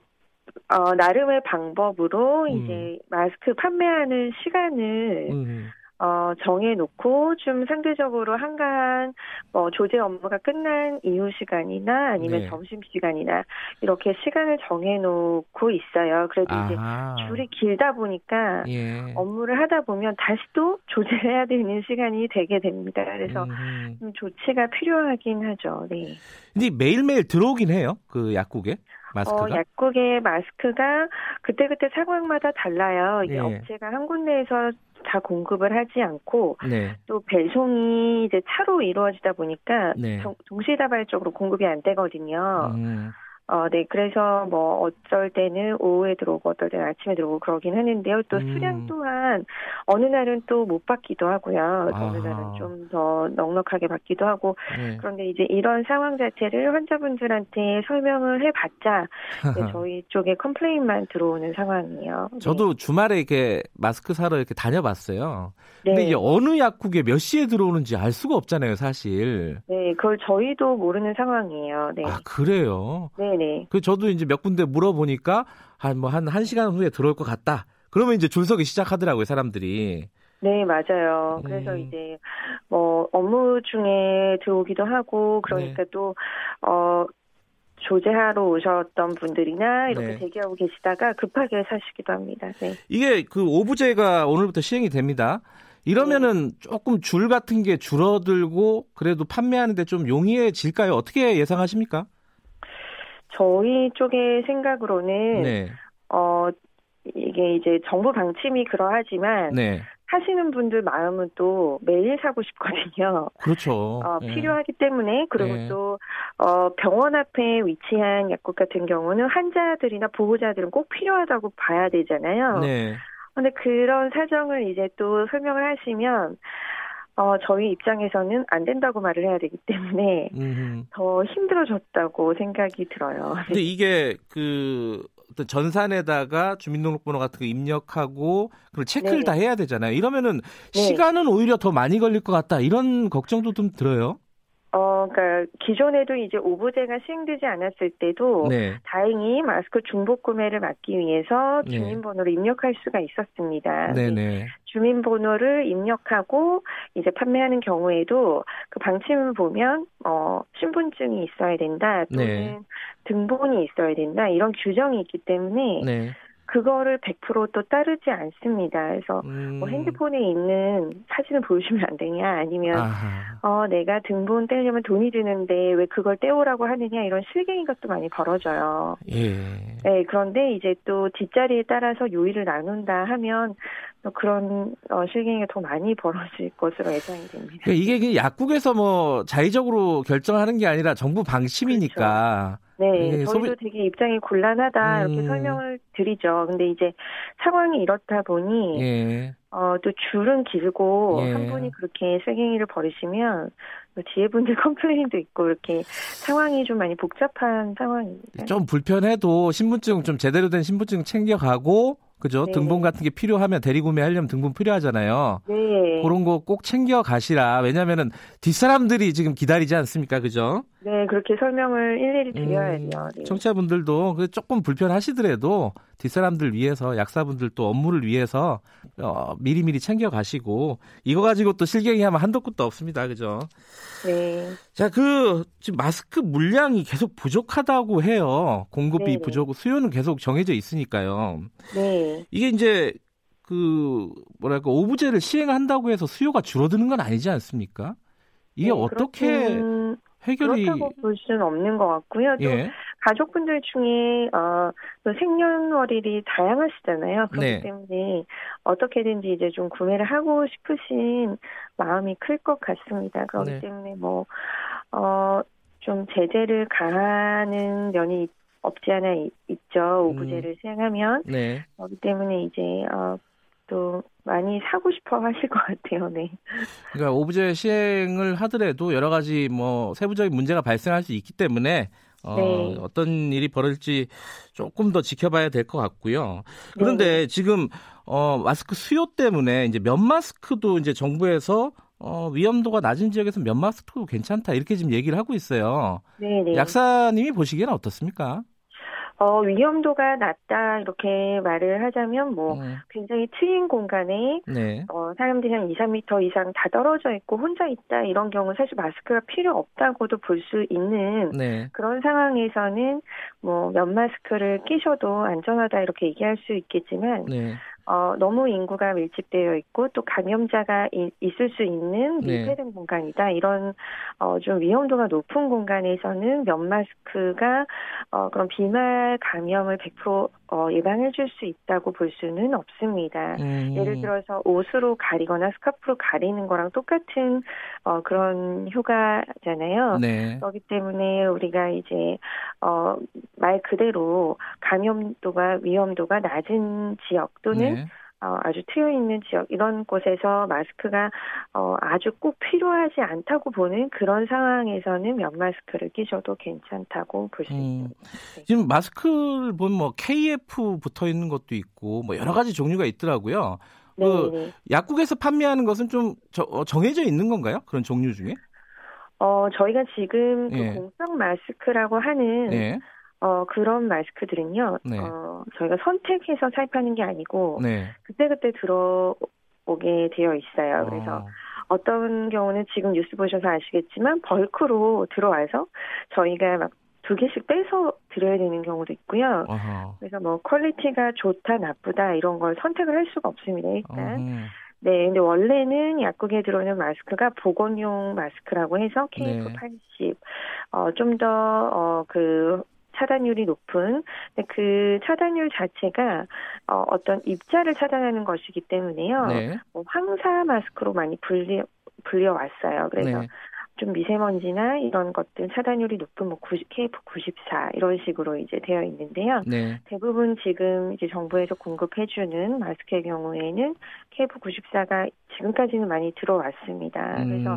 어, 나름의 방법으로 음. 이제 마스크 판매하는 시간을 음. 어, 정해놓고 좀 상대적으로 한가한 뭐 조제 업무가 끝난 이후 시간이나 아니면 네. 점심 시간이나 이렇게 시간을 정해놓고 있어요. 그래도 아하. 이제 줄이 길다 보니까 예. 업무를 하다 보면 다시 또 조제해야 되는 시간이 되게 됩니다. 그래서 음. 좀 조치가 필요하긴 하죠. 네. 근데 매일매일 들어오긴 해요. 그 약국에. 마스크가? 어, 약국의 마스크가 그때그때 상황마다 달라요. 이게 네. 업체가 한 군데에서 다 공급을 하지 않고 네. 또 배송이 이제 차로 이루어지다 보니까 네. 동시다발적으로 공급이 안 되거든요. 음. 어, 네, 그래서 뭐 어쩔 때는 오후에 들어오고 어떨 때는 아침에 들어오고 그러긴 하는데요. 또 음. 수량 또한 어느 날은 또 못 받기도 하고요. 아. 어느 날은 좀 더 넉넉하게 받기도 하고 네. 그런데 이제 이런 상황 자체를 환자분들한테 설명을 해봤자 저희 쪽에 complain만 들어오는 상황이에요. 저도 네. 주말에 이렇게 마스크 사러 이렇게 다녀봤어요. 네. 근데 이게 어느 약국에 몇 시에 들어오는지 알 수가 없잖아요, 사실. 네, 그걸 저희도 모르는 상황이에요. 네. 아, 그래요? 네 네. 그 저도 이제 몇 군데 물어보니까 한 뭐 한 한 시간 후에 들어올 것 같다. 그러면 이제 줄 서기 시작하더라고요, 사람들이. 네, 맞아요. 그래서 음. 이제 뭐 업무 중에 들어오기도 하고 그러니까 네. 또 어. 조제하러 오셨던 분들이나 이렇게 네. 대기하고 계시다가 급하게 사시기도 합니다. 네. 이게 그 오브제가 오늘부터 시행이 됩니다. 이러면은 네. 조금 줄 같은 게 줄어들고 그래도 판매하는데 좀 용이해질까요? 어떻게 예상하십니까? 저희 쪽의 생각으로는 네. 어 이게 이제 정부 방침이 그러하지만 네. 하시는 분들 마음은 또 매일 사고 싶거든요. 그렇죠. 어, 네. 필요하기 때문에 그리고 네. 또 어, 병원 앞에 위치한 약국 같은 경우는 환자들이나 보호자들은 꼭 필요하다고 봐야 되잖아요. 네. 근데 그런 사정을 이제 또 설명을 하시면 어, 저희 입장에서는 안 된다고 말을 해야 되기 때문에 음흠. 더 힘들어졌다고 생각이 들어요. 근데 이게 그 어떤 전산에다가 주민등록번호 같은 거 입력하고 그걸 체크를 네. 다 해야 되잖아요. 이러면은 네. 시간은 오히려 더 많이 걸릴 것 같다. 이런 걱정도 좀 들어요. 어, 그러니까 기존에도 이제 오브제가 시행되지 않았을 때도 네. 다행히 마스크 중복 구매를 막기 위해서 네. 주민번호를 네. 입력할 수가 있었습니다. 네네. 주민번호를 입력하고 이제 판매하는 경우에도 그 방침을 보면 어 신분증이 있어야 된다 또는 네. 등본이 있어야 된다 이런 규정이 있기 때문에 네. 그거를 100%또 따르지 않습니다. 그래서 음. 뭐 핸드폰에 있는 사진을 보여주면 안 되냐, 아니면 아하. 어 내가 등본 떼려면 돈이 드는데 왜 그걸 떼오라고 하느냐 이런 실갱이 것도 많이 벌어져요. 예. 네, 그런데 이제 또 뒷자리에 따라서 요일을 나눈다 하면 그런 어, 실갱이가 더 많이 벌어질 것으로 예상이 됩니다. 그러니까 이게 약국에서 뭐 자의적으로 결정하는 게 아니라 정부 방침이니까. 그렇죠. 네, 저희도 소비... 되게 입장이 곤란하다 이렇게 음... 설명을 드리죠. 근데 이제 상황이 이렇다 보니 예. 어, 또 줄은 길고 예. 한 분이 그렇게 쇠갱이를 버리시면 뒤에 분들 컴플레인도 있고 이렇게 상황이 좀 많이 복잡한 상황입니다. 좀 불편해도 신분증 좀 제대로 된 신분증 챙겨가고 그죠? 네. 등본 같은 게 필요하면 대리구매 하려면 등본 필요하잖아요. 네. 그런 거 꼭 챙겨 가시라. 왜냐면은 뒷사람들이 지금 기다리지 않습니까? 그죠? 네, 그렇게 설명을 일일이 드려야 음, 돼요. 네. 청취자분들도 그 조금 불편하시더라도 뒷사람들 위해서 약사분들 또 업무를 위해서 어, 미리미리 챙겨 가시고 이거 가지고 또 실갱이 하면 한도 끝도 없습니다. 그죠? 네. 자, 그 지금 마스크 물량이 계속 부족하다고 해요. 공급이 네 부족, 수요는 계속 정해져 있으니까요. 네. 이게 이제 그 뭐랄까 오브제를 시행한다고 해서 수요가 줄어드는 건 아니지 않습니까? 이게 네, 어떻게 그렇군... 해결이 그렇다고 볼 수는 없는 것 같고요. 또 예. 가족분들 중에 어, 생년월일이 다양하시잖아요. 그렇기 네. 때문에 어떻게든지 이제 좀 구매를 하고 싶으신 마음이 클 것 같습니다. 그렇기 네. 때문에 뭐 어, 좀 제재를 가하는 면이 없지 않아 있, 죠 오브제를 음. 시행하면 네. 그렇기 때문에 이제 어, 또 많이 사고 싶어 하실 것 같아요. 네. 그러니까 오브제 시행을 하더라도 여러 가지 뭐 세부적인 문제가 발생할 수 있기 때문에 어, 네. 어떤 일이 벌어질지 조금 더 지켜봐야 될 것 같고요. 그런데 네. 지금 어, 마스크 수요 때문에 이제 면 마스크도 이제 정부에서 어, 위험도가 낮은 지역에서 면 마스크도 괜찮다 이렇게 지금 얘기를 하고 있어요. 네, 네. 약사님이 보시기에는 어떻습니까? 어, 위험도가 낮다 이렇게 말을 하자면 뭐 네. 굉장히 트인 공간에 네. 어, 사람들이 한 2, 3미터 이상 다 떨어져 있고 혼자 있다 이런 경우 사실 마스크가 필요 없다고도 볼 수 있는 네. 그런 상황에서는 뭐 면 마스크를 끼셔도 안전하다 이렇게 얘기할 수 있겠지만 네. 어, 너무 인구가 밀집되어 있고 또 감염자가 이, 있을 수 있는 네. 밀폐된 네. 공간이다. 이런 어, 좀 위험도가 높은 공간에서는 면 마스크가 어, 그런 비말 감염을 100% 어, 예방해 줄 수 있다고 볼 수는 없습니다. 음. 예를 들어서 옷으로 가리거나 스카프로 가리는 거랑 똑같은 어, 그런 효과잖아요. 네. 그렇기 때문에 우리가 이제 어, 말 그대로 감염도가 위험도가 낮은 지역 또는 네. 어, 아주 트여 있는 지역 이런 곳에서 마스크가 어, 아주 꼭 필요하지 않다고 보는 그런 상황에서는 면 마스크를 끼셔도 괜찮다고 볼수 음, 있습니다. 네. 지금 마스크를 보면 뭐 KF 붙어 있는 것도 있고 뭐 여러 가지 종류가 있더라고요. 그 네, 네. 약국에서 판매하는 것은 좀 어, 정해져 있는 건가요? 그런 종류 중에? 어, 저희가 지금 그 예. 공적 마스크라고 하는 예. 어, 그런 마스크들은요, 네. 어, 저희가 선택해서 사입하는 게 아니고, 네. 그때그때 들어오게 되어 있어요. 그래서 어. 어떤 경우는 지금 뉴스 보셔서 아시겠지만, bulk로 들어와서 저희가 막 두 개씩 빼서 드려야 되는 경우도 있고요. 어허. 그래서 뭐 quality가 좋다, 나쁘다, 이런 걸 선택을 할 수가 없습니다, 일단. 어허. 네, 근데 원래는 약국에 들어오는 마스크가 보건용 마스크라고 해서 KF80, 네. 어, 좀 더, 어, 그, 차단율이 높은 그 차단율 자체가 어, 어떤 입자를 차단하는 것이기 때문에요. 네. 뭐 황사 마스크로 많이 불리 불려 왔어요. 그래서 네. 좀 미세먼지나 이런 것들 차단율이 높은 뭐 90, KF94 이런 식으로 이제 되어 있는데요. 네. 대부분 지금 이제 정부에서 공급해주는 마스크의 경우에는 KF94가 지금까지는 많이 들어왔습니다. 음. 그래서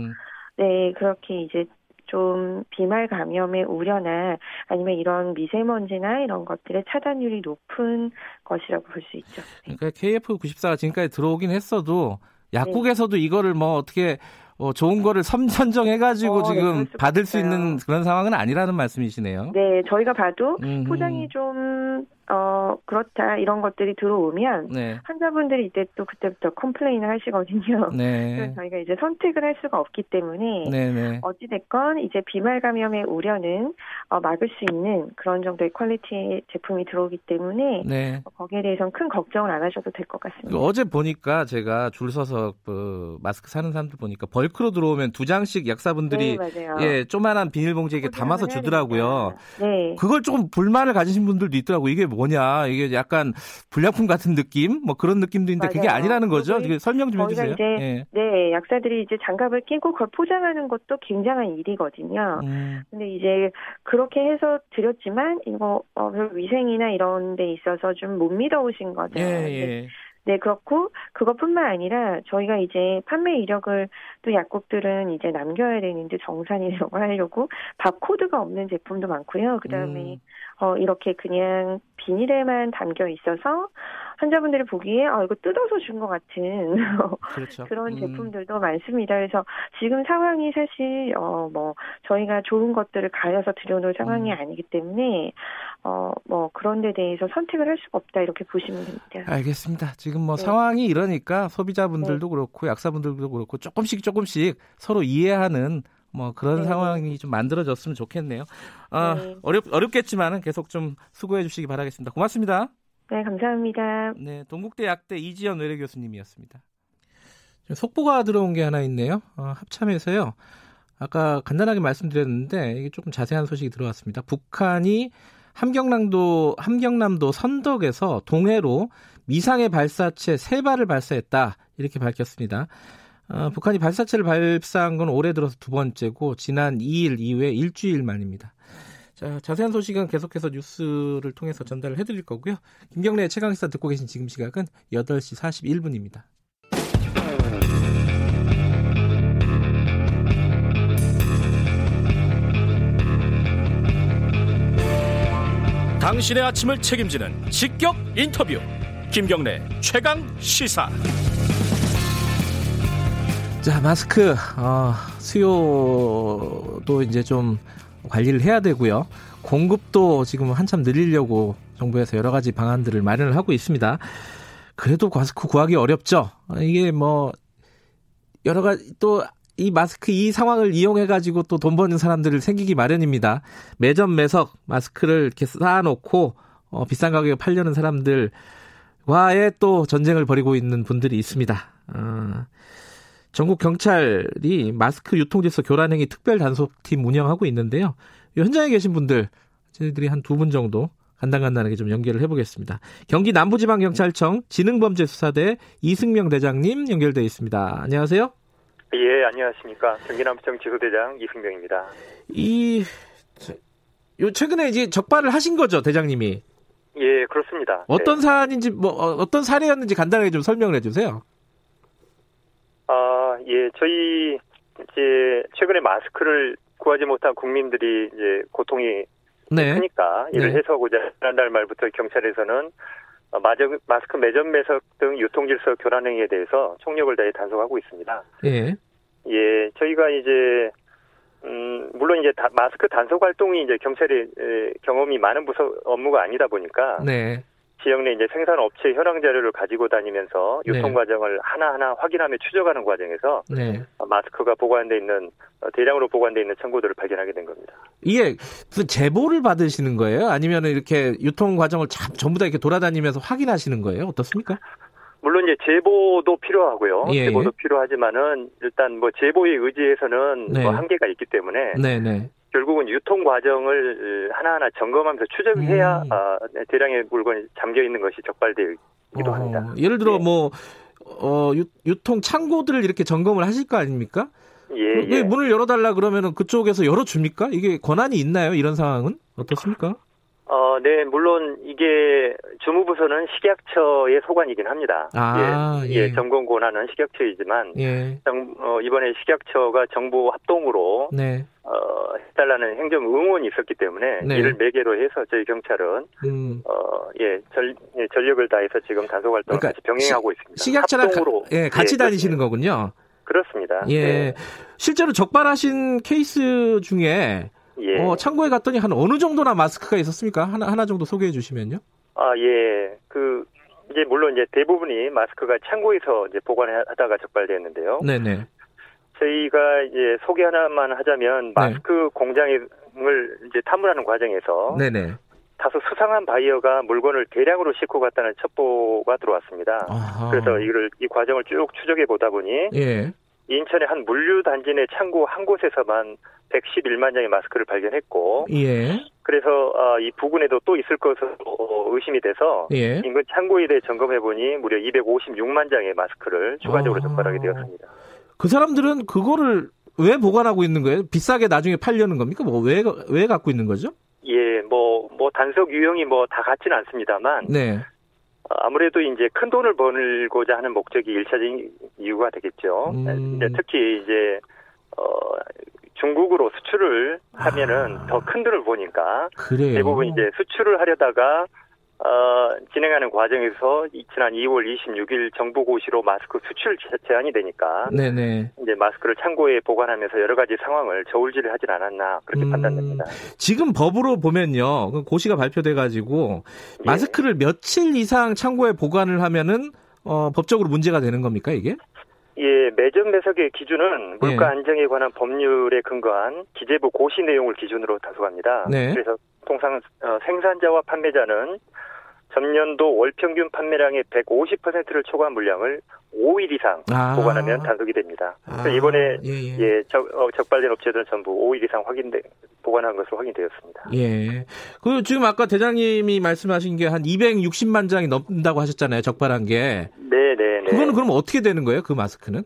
네 그렇게 이제 좀 비말 감염의 우려나 아니면 이런 미세먼지나 이런 것들의 차단율이 높은 것이라고 볼 수 있죠. 그러니까 KF94가 지금까지 들어오긴 했어도 약국에서도 네. 이거를 뭐 어떻게 어, 좋은 거를 선정해가지고 어, 네, 지금 네, 받을 수 있는 그런 상황은 아니라는 말씀이시네요. 네, 저희가 봐도. 포장이 좀 어, 그렇다, 이런 것들이 들어오면, 네. 환자분들이 이때 또 그때부터 complain을 하시거든요. 네. 그래서 저희가 이제 선택을 할 수가 없기 때문에, 네네. 네. 어찌 됐건 이제 비말 감염의 우려는 어, 막을 수 있는 그런 정도의 quality의 제품이 들어오기 때문에, 네. 어, 거기에 대해서는 큰 걱정을 안 하셔도 될 것 같습니다. 어제 보니까 제가 줄 서서 그 마스크 사는 사람들 보니까 벌크로 들어오면 두 장씩 약사분들이 네, 예, 조만한 비닐봉지에 담아서 주더라고요. 네. 그걸 조금 불만을 가지신 분들도 있더라고요. 이게 뭐냐 이게 약간 불량품 같은 느낌 뭐 그런 느낌도 있는데 맞아요. 그게 아니라는 거죠. 이게 설명 좀 해주세요. 이제, 네. 네, 약사들이 이제 장갑을 끼고 그걸 포장하는 것도 굉장한 일이거든요. 음. 근데 이제 그렇게 해서 드렸지만 이거 어, 위생이나 이런 데 있어서 좀 못 믿어오신 거죠. 예, 예. 네, 그렇고 그것뿐만 아니라 저희가 이제 판매 이력을 또 약국들은 이제 남겨야 되는데 정산이라고 하려고 바코드가 없는 제품도 많고요. 그다음에 음. 어 이렇게 그냥 비닐에만 담겨 있어서 환자분들이 보기에 아 이거 뜯어서 준 것 같은 그렇죠. 그런 음. 제품들도 많습니다. 그래서 지금 상황이 사실 어 뭐 저희가 좋은 것들을 가려서 들여놓을 상황이 음. 아니기 때문에 어 뭐 그런 데 대해서 선택을 할 수가 없다 이렇게 보시면 됩니다. 알겠습니다. 지금 뭐 네. 상황이 이러니까 소비자분들도 네. 그렇고 약사분들도 그렇고 조금씩 조금씩 서로 이해하는 뭐 그런 네. 상황이 좀 만들어졌으면 좋겠네요. 아, 네. 어렵 어렵겠지만은 계속 좀 수고해 주시기 바라겠습니다. 고맙습니다. 네, 감사합니다. 네, 동국대 약대 이지연 외래 교수님이었습니다. 속보가 들어온 게 하나 있네요. 어, 합참에서요. 아까 간단하게 말씀드렸는데 이게 조금 자세한 소식이 들어왔습니다. 북한이 함경남도 함경남도 선덕에서 동해로 미상의 발사체 세 발을 발사했다 이렇게 밝혔습니다. 어, 북한이 발사체를 발사한 건 올해 들어서 두 번째고 지난 2일 이후에 일주일 만입니다. 자, 자세한 소식은 계속해서 뉴스를 통해서 전달을 해드릴 거고요. 김경래 최강시사 듣고 계신 지금 시각은 8시 41분입니다. 당신의 아침을 책임지는 직격 인터뷰. 김경래 최강 시사. 자, 마스크, 어, 수요도 이제 좀 관리를 해야 되고요. 공급도 지금 한참 늘리려고 정부에서 여러 가지 방안들을 마련을 하고 있습니다. 그래도 마스크 구하기 어렵죠. 이게 뭐, 여러 가지 또 이 마스크 이 상황을 이용해 가지고 또 돈 버는 사람들을 생기기 마련입니다. 매점 매석 마스크를 이렇게 쌓아놓고 어, 비싼 가격에 팔려는 사람들 와의 또 전쟁을 벌이고 있는 분들이 있습니다. 어, 전국 경찰이 마스크 유통질서 교란행위 특별 단속팀 운영하고 있는데요. 현장에 계신 분들 저희들이 한 두 분 정도 간단간단하게 좀 연결을 해보겠습니다. 경기 남부지방경찰청 지능범죄수사대 이승명 대장님 연결돼 있습니다. 안녕하세요. 예, 안녕하십니까. 경기 남부청 지소대장 이승명입니다. 이, 요 최근에 이제 적발을 하신 거죠, 대장님이? 예, 그렇습니다. 어떤 네. 사안인지 뭐 어, 어떤 사례였는지 간단하게 좀 설명을 해주세요. 아, 예, 저희 이제 최근에 마스크를 구하지 못한 국민들이 이제 고통이 네. 크니까 이를 네. 해소하고자 지난달 말부터 경찰에서는 마스크 매점 매석 등 유통질서 교란 행위에 대해서 총력을 다해 단속하고 있습니다. 예. 예, 저희가 이제 음, 물론 이제 다, 마스크 단속 활동이 이제 경찰의 에, 경험이 많은 부서 업무가 아니다 보니까 네. 지역 내 이제 생산 업체 현황 자료를 가지고 다니면서 유통 네. 과정을 하나하나 확인하며 추적하는 과정에서 네. 마스크가 보관돼 있는 어, 대량으로 보관돼 있는 청구들을 발견하게 된 겁니다. 이게 그 제보를 받으시는 거예요? 아니면 이렇게 유통 과정을 참 전부 다 이렇게 돌아다니면서 확인하시는 거예요? 어떻습니까? 물론 이제 제보도 필요하고요. 예, 제보도 예. 필요하지만은 일단 뭐 제보에 의지해서는 네. 뭐 한계가 있기 때문에 네, 네. 결국은 유통 과정을 하나하나 점검하면서 추적해야 음. 어, 대량의 물건이 잠겨 있는 것이 적발되기도 어, 합니다. 예를 들어 네. 뭐 어, 유, 통 창고들을 이렇게 점검을 하실 거 아닙니까? 예, 예. 문을 열어달라 그러면은 그쪽에서 열어줍니까? 이게 권한이 있나요? 이런 상황은 어떻습니까? 어, 네, 물론 이게 주무부서는 식약처의 소관이긴 합니다. 아, 예, 예. 예 점검 권한은 식약처이지만 예. 정, 어, 이번에 식약처가 정부 합동으로 네. 어, 해달라는 행정 응원이 있었기 때문에 네. 이를 매개로 해서 저희 경찰은 음. 어, 예, 전, 예, 전력을 다해서 지금 단속 활동을 그러니까 같이 병행하고 시, 있습니다. 식약처랑 합동으로 가, 예, 같이 예, 다니시는 거군요. 그렇습니다. 예. 네. 실제로 적발하신 케이스 중에 예. 어, 창고에 갔더니 한 어느 정도나 마스크가 있었습니까? 하나, 하나 정도 소개해 주시면요. 아, 예. 그, 이제 물론 이제 대부분이 마스크가 창고에서 이제 보관하다가 적발됐는데요. 네네. 저희가 이제 소개 하나만 하자면 네. 마스크 네. 공장을 이제 탐문하는 과정에서 네네. 다소 수상한 바이어가 물건을 대량으로 싣고 갔다는 첩보가 들어왔습니다. 아하. 그래서 이를 이 과정을 쭉 추적해 보다 보니 예. 인천의 한 물류 단지 내 창고 한 곳에서만 111만 장의 마스크를 발견했고, 예. 그래서 어, 이 부근에도 또 있을 것으로 의심이 돼서 예. 인근 창고에 대해 점검해 보니 무려 256만 장의 마스크를 추가적으로 아. 적발하게 되었습니다. 그 사람들은 그거를 왜 보관하고 있는 거예요? 비싸게 나중에 팔려는 겁니까? 뭐왜왜 갖고 있는 거죠? 예, 뭐뭐 뭐 단속 유형이 뭐 다 같지는 않습니다만, 네. 아무래도 이제 큰 돈을 벌고자 하는 목적이 일차적인 이유가 되겠죠. 음. 이제 특히 이제 어 중국으로 수출을 하면은 아. 더큰 돈을 보니까 그래요? 대부분 이제 수출을 하려다가 어, 진행하는 과정에서 지난 2월 26일 정부 고시로 마스크 수출 제한이 되니까 네네. 이제 마스크를 창고에 보관하면서 여러 가지 상황을 저울질을 하진 않았나 그렇게 음, 판단됩니다. 지금 법으로 보면요, 그 고시가 발표돼 가지고 예. 마스크를 며칠 이상 창고에 보관을 하면은 어, 법적으로 문제가 되는 겁니까 이게? 예, 매점 매석의 기준은 물가 예. 안정에 관한 법률에 근거한 기재부 고시 내용을 기준으로 다소합니다. 네. 그래서 통상 어, 생산자와 판매자는 전년도 월 평균 판매량의 150%를 초과한 물량을 5일 이상 아. 보관하면 단속이 됩니다. 아. 이번에 예, 예. 예 적, 어, 적발된 업체들은 전부 5일 이상 확인돼 보관한 것으로 확인되었습니다. 예. 그 지금 아까 대장님이 말씀하신 게 한 260만 장이 넘는다고 하셨잖아요. 적발한 게. 네, 네, 네. 그거는 그럼 어떻게 되는 거예요? 그 마스크는?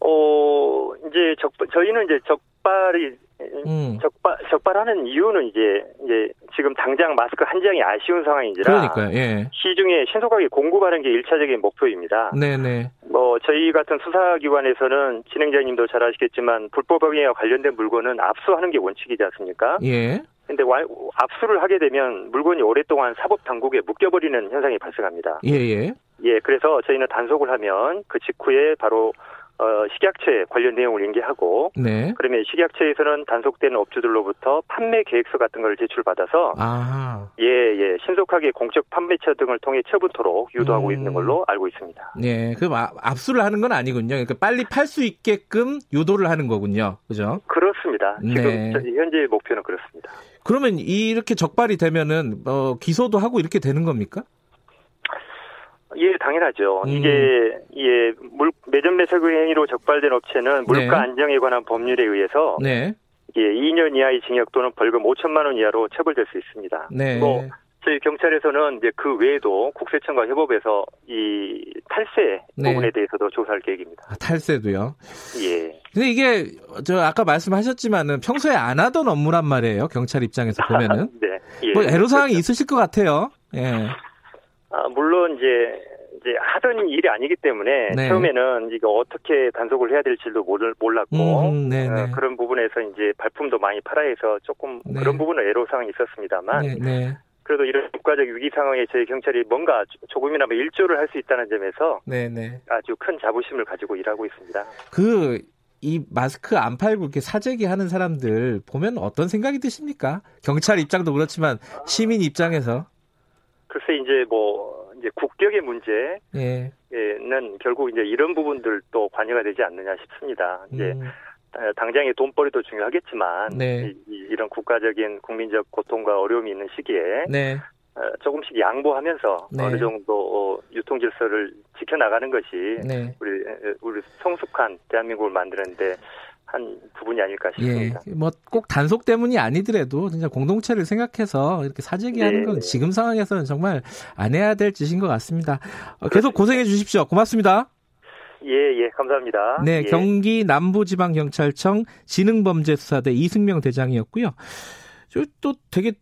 어, 이제 적 저희는 이제 적발이 음. 적발 적발하는 이유는 이제 이제 지금 당장 마스크 한 장이 아쉬운 상황인지라 그러니까요. 예. 시중에 신속하게 공급하는 게 일차적인 목표입니다. 네네. 뭐 저희 같은 수사기관에서는 진행자님도 잘 아시겠지만 불법 행위와 관련된 물건은 압수하는 게 원칙이지 않습니까? 예. 근데 압수를 하게 되면 물건이 오랫동안 사법 당국에 묶여버리는 현상이 발생합니다. 예예. 예. 예, 그래서 저희는 단속을 하면 그 직후에 바로 어, 식약처에 관련 내용을 인계하고 네. 그러면 식약처에서는 단속된 업주들로부터 판매 계획서 같은 걸 제출받아서 예예 예, 신속하게 공적 판매처 등을 통해 처분토록 유도하고 음. 있는 걸로 알고 있습니다. 네, 그럼 아, 압수를 하는 건 아니군요. 그러니까 빨리 팔 수 있게끔 유도를 하는 거군요. 그죠? 그렇습니다. 지금 네. 현재 목표는 그렇습니다. 그러면 이렇게 적발이 되면은 어, 기소도 하고 이렇게 되는 겁니까? 예, 당연하죠. 음. 이게 예, 물 매점 매석 행위로 적발된 업체는 물가 네. 안정에 관한 법률에 의해서 네. 예, 2년 이하의 징역 또는 벌금 5천만 원 이하로 처벌될 수 있습니다. 네. 뭐 저희 경찰에서는 이제 그 외에도 국세청과 협업해서 이 탈세 네. 부분에 대해서도 조사할 계획입니다. 아, 탈세도요? 예. 근데 이게 저 아까 말씀하셨지만은 평소에 안 하던 업무란 말이에요. 경찰 입장에서 보면은. 네. 예. 뭐 애로 사항이 그렇죠. 있으실 것 같아요. 예. 아, 물론 이제 이제 하던 일이 아니기 때문에 네. 처음에는 이거 어떻게 단속을 해야 될지도 몰랐고 음, 네, 어, 네. 그런 부분에서 이제 발품도 많이 팔아야 해서 조금 네. 그런 부분은 애로사항이 있었습니다만 네, 네. 그래도 이런 국가적 위기 상황에 저희 경찰이 뭔가 조금이나마 일조를 할 수 있다는 점에서 아주 큰 자부심을 가지고 일하고 있습니다. 그 이 마스크 안 팔고 이렇게 사재기 하는 사람들 보면 어떤 생각이 드십니까? 경찰 입장도 그렇지만 시민 입장에서 글쎄 이제 뭐 이제 국격의 문제는 예. 결국 이제 이런 부분들도 관여가 되지 않느냐 싶습니다. 이제 음. 당장의 돈벌이도 중요하겠지만 네. 이, 런 국가적인 국민적 고통과 어려움이 있는 시기에 네. 어, 조금씩 양보하면서 네. 어느 정도 어, 유통 질서를 지켜나가는 것이 네. 우리 우리 성숙한 대한민국을 만드는데 한 부분이 아닐까 싶습니다. 예, 뭐꼭 단속 때문이 아니더라도 진짜 공동체를 생각해서 이렇게 사재기하는 네. 건 지금 상황에서는 정말 안 해야 될 짓인 것 같습니다. 어, 계속 고생해 주십시오. 고맙습니다. 예, 예, 감사합니다. 네, 예. 경기 남부지방경찰청 지능범죄수사대 이승명 대장이었고요. 또 되게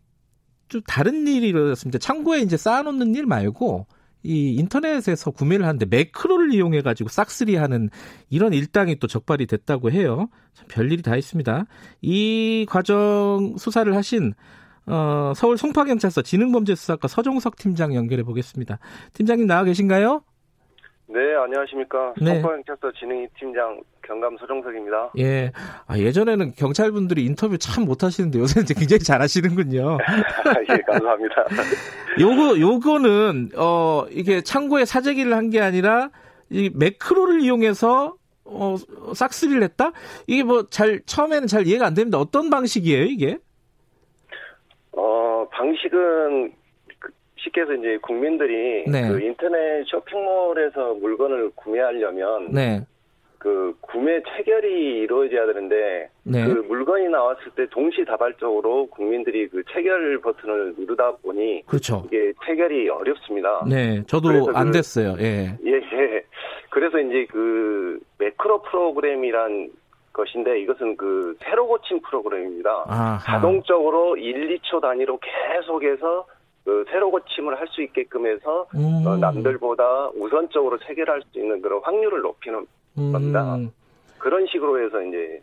좀 다른 일이 일어났습니다. 창고에 이제 쌓아놓는 일 말고 이 인터넷에서 구매를 하는데 매크로를 이용해 가지고 싹쓸이 하는 이런 일당이 또 적발이 됐다고 해요. 참 별일이 다 있습니다. 이 과정 수사를 하신 어, 서울 송파경찰서 지능범죄수사과 서종석 팀장 연결해 보겠습니다. 팀장님 나와 계신가요? 네, 안녕하십니까. 네. 송파경찰서 지능이 팀장 경감 서정석입니다. 예. 아, 예전에는 경찰분들이 인터뷰 참 못하시는데 요새는 굉장히 잘하시는군요. 예, 감사합니다. 요거, 요거는, 어, 이게 창고에 사재기를 한 게 아니라, 이 매크로를 이용해서, 어, 싹쓸이를 했다? 이게 뭐 잘, 처음에는 잘 이해가 안 됩니다. 어떤 방식이에요, 이게? 어, 방식은 쉽게 해서 이제 국민들이 네. 그 인터넷 쇼핑몰에서 물건을 구매하려면 네. 그 구매 체결이 이루어져야 되는데 네. 그 물건이 나왔을 때 동시다발적으로 국민들이 그 체결 버튼을 누르다 보니 그렇죠. 이게 체결이 어렵습니다. 네, 저도 안 그, 됐어요. 예. 예, 예. 그래서 이제 그 매크로 프로그램이란 것인데 이것은 그 새로 고침 프로그램입니다. 아하. 자동적으로 1, 2초 단위로 계속해서 그 새로 고침을 할 수 있게끔 해서 음. 어, 남들보다 우선적으로 체결할 수 있는 그런 확률을 높이는 음. 겁니다. 그런 식으로 해서 이제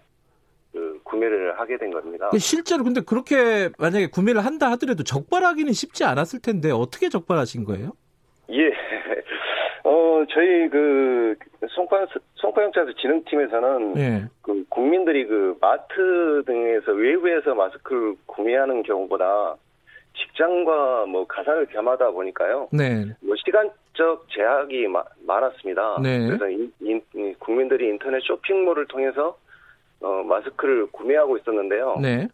그 구매를 하게 된 겁니다. 그 실제로 근데 그렇게 만약에 구매를 한다 하더라도 적발하기는 쉽지 않았을 텐데 어떻게 적발하신 거예요? 예. 어, 저희 그 송파 송파경찰서 진흥팀에서는 예. 그 국민들이 그 마트 등에서 외부에서 마스크를 구매하는 경우보다 직장과 뭐 가사를 겸하다 보니까요. 네. 뭐 시간적 제약이 마, 많았습니다. 네. 그래서 인, 인, 국민들이 인터넷 쇼핑몰을 통해서 어, 마스크를 구매하고 있었는데요. 네.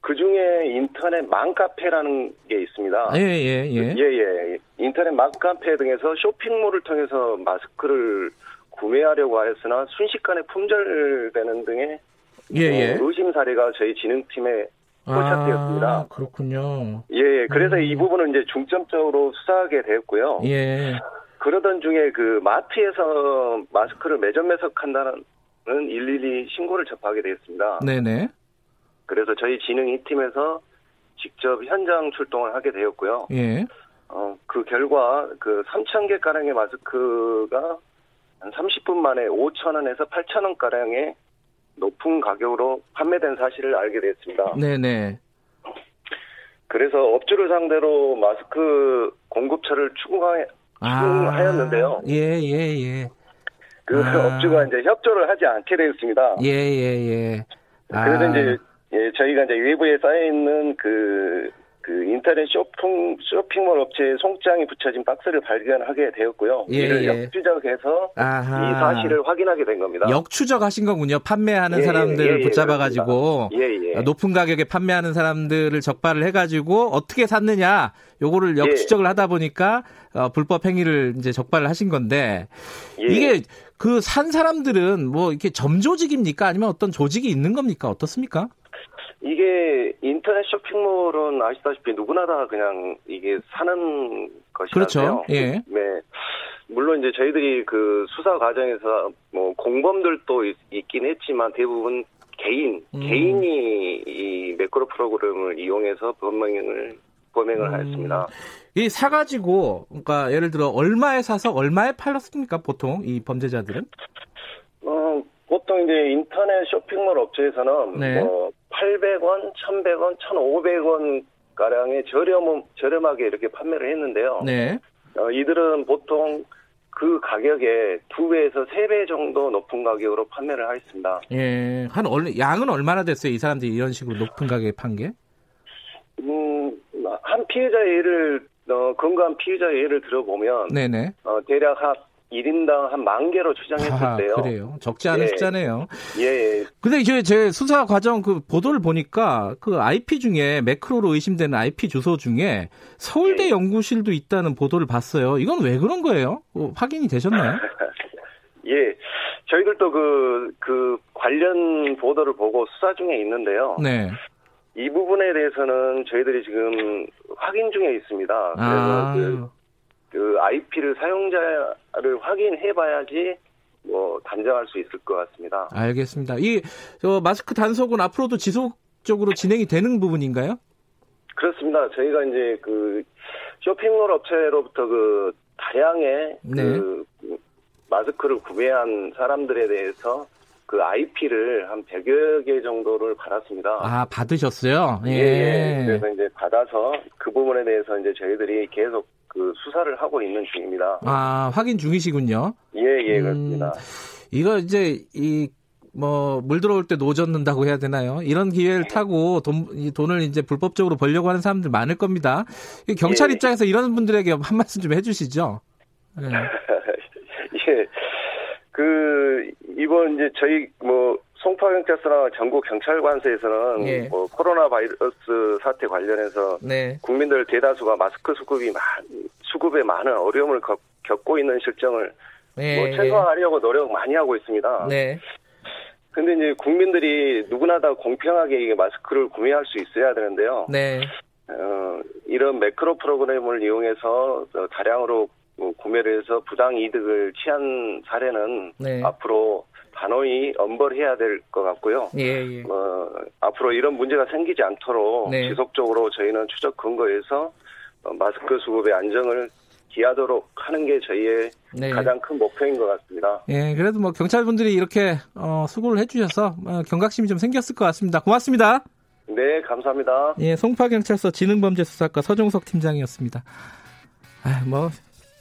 그 중에 인터넷 맘카페라는 게 있습니다. 예, 예, 예. 예, 예. 인터넷 맘카페 등에서 쇼핑몰을 통해서 마스크를 구매하려고 하였으나 순식간에 품절되는 등의 예, 예. 어, 의심 사례가 저희 진흥팀에 포착되었습니다. 아, 그렇군요. 예, 예, 그래서 음. 이 부분은 이제 중점적으로 수사하게 되었고요. 예. 그러던 중에 그 마트에서 마스크를 매점 매석한다는 112 신고를 접하게 되었습니다. 네네. 그래서 저희 진흥 이 팀에서 직접 현장 출동을 하게 되었고요. 예. 어, 그 결과 그 3,000개 가량의 마스크가 한 30분 만에 5,000원에서 8,000원 가량의 높은 가격으로 판매된 사실을 알게 됐습니다. 네네. 그래서 업주를 상대로 마스크 공급처를 추궁하, 추궁하였는데요. 아, 예, 예, 예. 그 아. 업주가 이제 협조를 하지 않게 되었습니다. 예, 예, 예. 아. 그래서 이제 예, 저희가 이제 외부에 쌓여 있는 그, 그 인터넷 쇼핑 쇼핑몰 업체에 송장이 붙여진 박스를 발견하게 되었고요. 예, 이를 예. 역추적해서 아하. 이 사실을 확인하게 된 겁니다. 역추적하신 거군요. 판매하는 예, 예 사람들을 예, 예, 붙잡아가지고 높은 가격에 판매하는 사람들을 적발을 해가지고 어떻게 샀느냐 요거를 역추적을 하다 보니까 어, 불법 행위를 이제 적발을 하신 건데 이게 그 산 사람들은 뭐 이렇게 점조직입니까 아니면 어떤 조직이 있는 겁니까 어떻습니까? 이게 인터넷 쇼핑몰은 아시다시피 누구나 다 그냥 이게 사는 것이라서요. 그렇죠. 예. 네. 물론 이제 저희들이 그 수사 과정에서 뭐 공범들도 있, 긴 했지만 대부분 개인 음. 개인이 이 매크로 프로그램을 이용해서 범행을 범행을 음. 하였습니다. 이 사가지고 그러니까 예를 들어 얼마에 사서 얼마에 팔았습니까 보통 이 범죄자들은? 어 보통 이제 인터넷 쇼핑몰 업체에서는 네. 뭐 800원, 1,100원, 1,500원 가량의 저렴 저렴하게 이렇게 판매를 했는데요. 네. 어, 이들은 보통 그 가격에 두 배에서 세 배 정도 높은 가격으로 판매를 하였습니다. 예, 한 얼, 양은 얼마나 됐어요? 이 사람들이 이런 식으로 높은 가격에 판 게? 음, 한 피해자 예를 어, 건강한 피해자 예를 들어보면, 네네. 어, 대략 한 1인당 한 만 개로 추정했을 아, 때요. 그래요. 적지 않은 예. 숫자네요. 예, 예. 근데 이제 제 수사 과정 그 보도를 보니까 그 IP 중에 매크로로 의심되는 IP 주소 중에 서울대 예. 연구실도 있다는 보도를 봤어요. 이건 왜 그런 거예요? 어, 확인이 되셨나요? 예. 저희들도 그, 그 관련 보도를 보고 수사 중에 있는데요. 네. 이 부분에 대해서는 저희들이 지금 확인 중에 있습니다. 그래서 아. 그 그 IP를 사용자를 확인해 봐야지 뭐 단정할 수 있을 것 같습니다. 알겠습니다. 이 마스크 단속은 앞으로도 지속적으로 진행이 되는 부분인가요? 그렇습니다. 저희가 이제 그 쇼핑몰 업체로부터 그 다량의 네. 그 마스크를 구매한 사람들에 대해서 그 IP를 한 100여 개 정도를 받았습니다. 아, 받으셨어요? 예. 예. 그래서 이제 받아서 그 부분에 대해서 이제 저희들이 계속 그 수사를 하고 있는 중입니다. 아, 확인 중이시군요. 예, 예, 음, 그렇습니다. 이거 이제 이 뭐 물 들어올 때 노젓는다고 해야 되나요? 이런 기회를 네. 타고 돈, 이 돈을 이제 불법적으로 벌려고 하는 사람들 많을 겁니다. 경찰 예. 입장에서 이런 분들에게 한 말씀 좀 해주시죠. 네. 예. 그 이번 이제 저희 뭐 송파경찰서나 전국 경찰관서에서는 예. 뭐 코로나 바이러스 사태 관련해서 네. 국민들 대다수가 마스크 수급이 많, 수급에 많은 어려움을 겪 고 있는 실정을 네. 뭐 최소화하려고 노력 많이 하고 있습니다. 네. 근데 이제 국민들이 누구나 다 공평하게 마스크를 구매할 수 있어야 되는데요. 네. 어, 이런 매크로 프로그램을 이용해서 다량으로 구매를 해서 부당 이득을 취한 사례는 네. 앞으로 단호히 엄벌해야 될 것 같고요. 예, 예. 어, 앞으로 이런 문제가 생기지 않도록 네. 지속적으로 저희는 추적 근거에서 어, 마스크 수급의 안정을 기하도록 하는 게 저희의 네. 가장 큰 목표인 것 같습니다. 예, 그래도 뭐 경찰분들이 이렇게 어, 수고를 해주셔서 어, 경각심이 좀 생겼을 것 같습니다. 고맙습니다. 네, 감사합니다. 예, 송파경찰서 지능범죄수사과 서종석 팀장이었습니다. 아, 뭐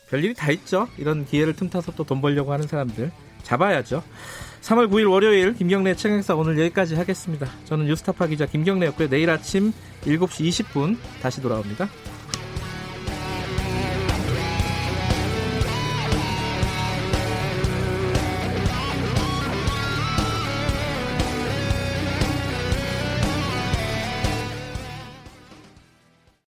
별일이 다 있죠. 이런 기회를 틈타서 또 돈 벌려고 하는 사람들 잡아야죠. 3월 9일 월요일 김경래 최강사 오늘 여기까지 하겠습니다. 저는 뉴스타파 기자 김경래였고요. 내일 아침 7시 20분 다시 돌아옵니다.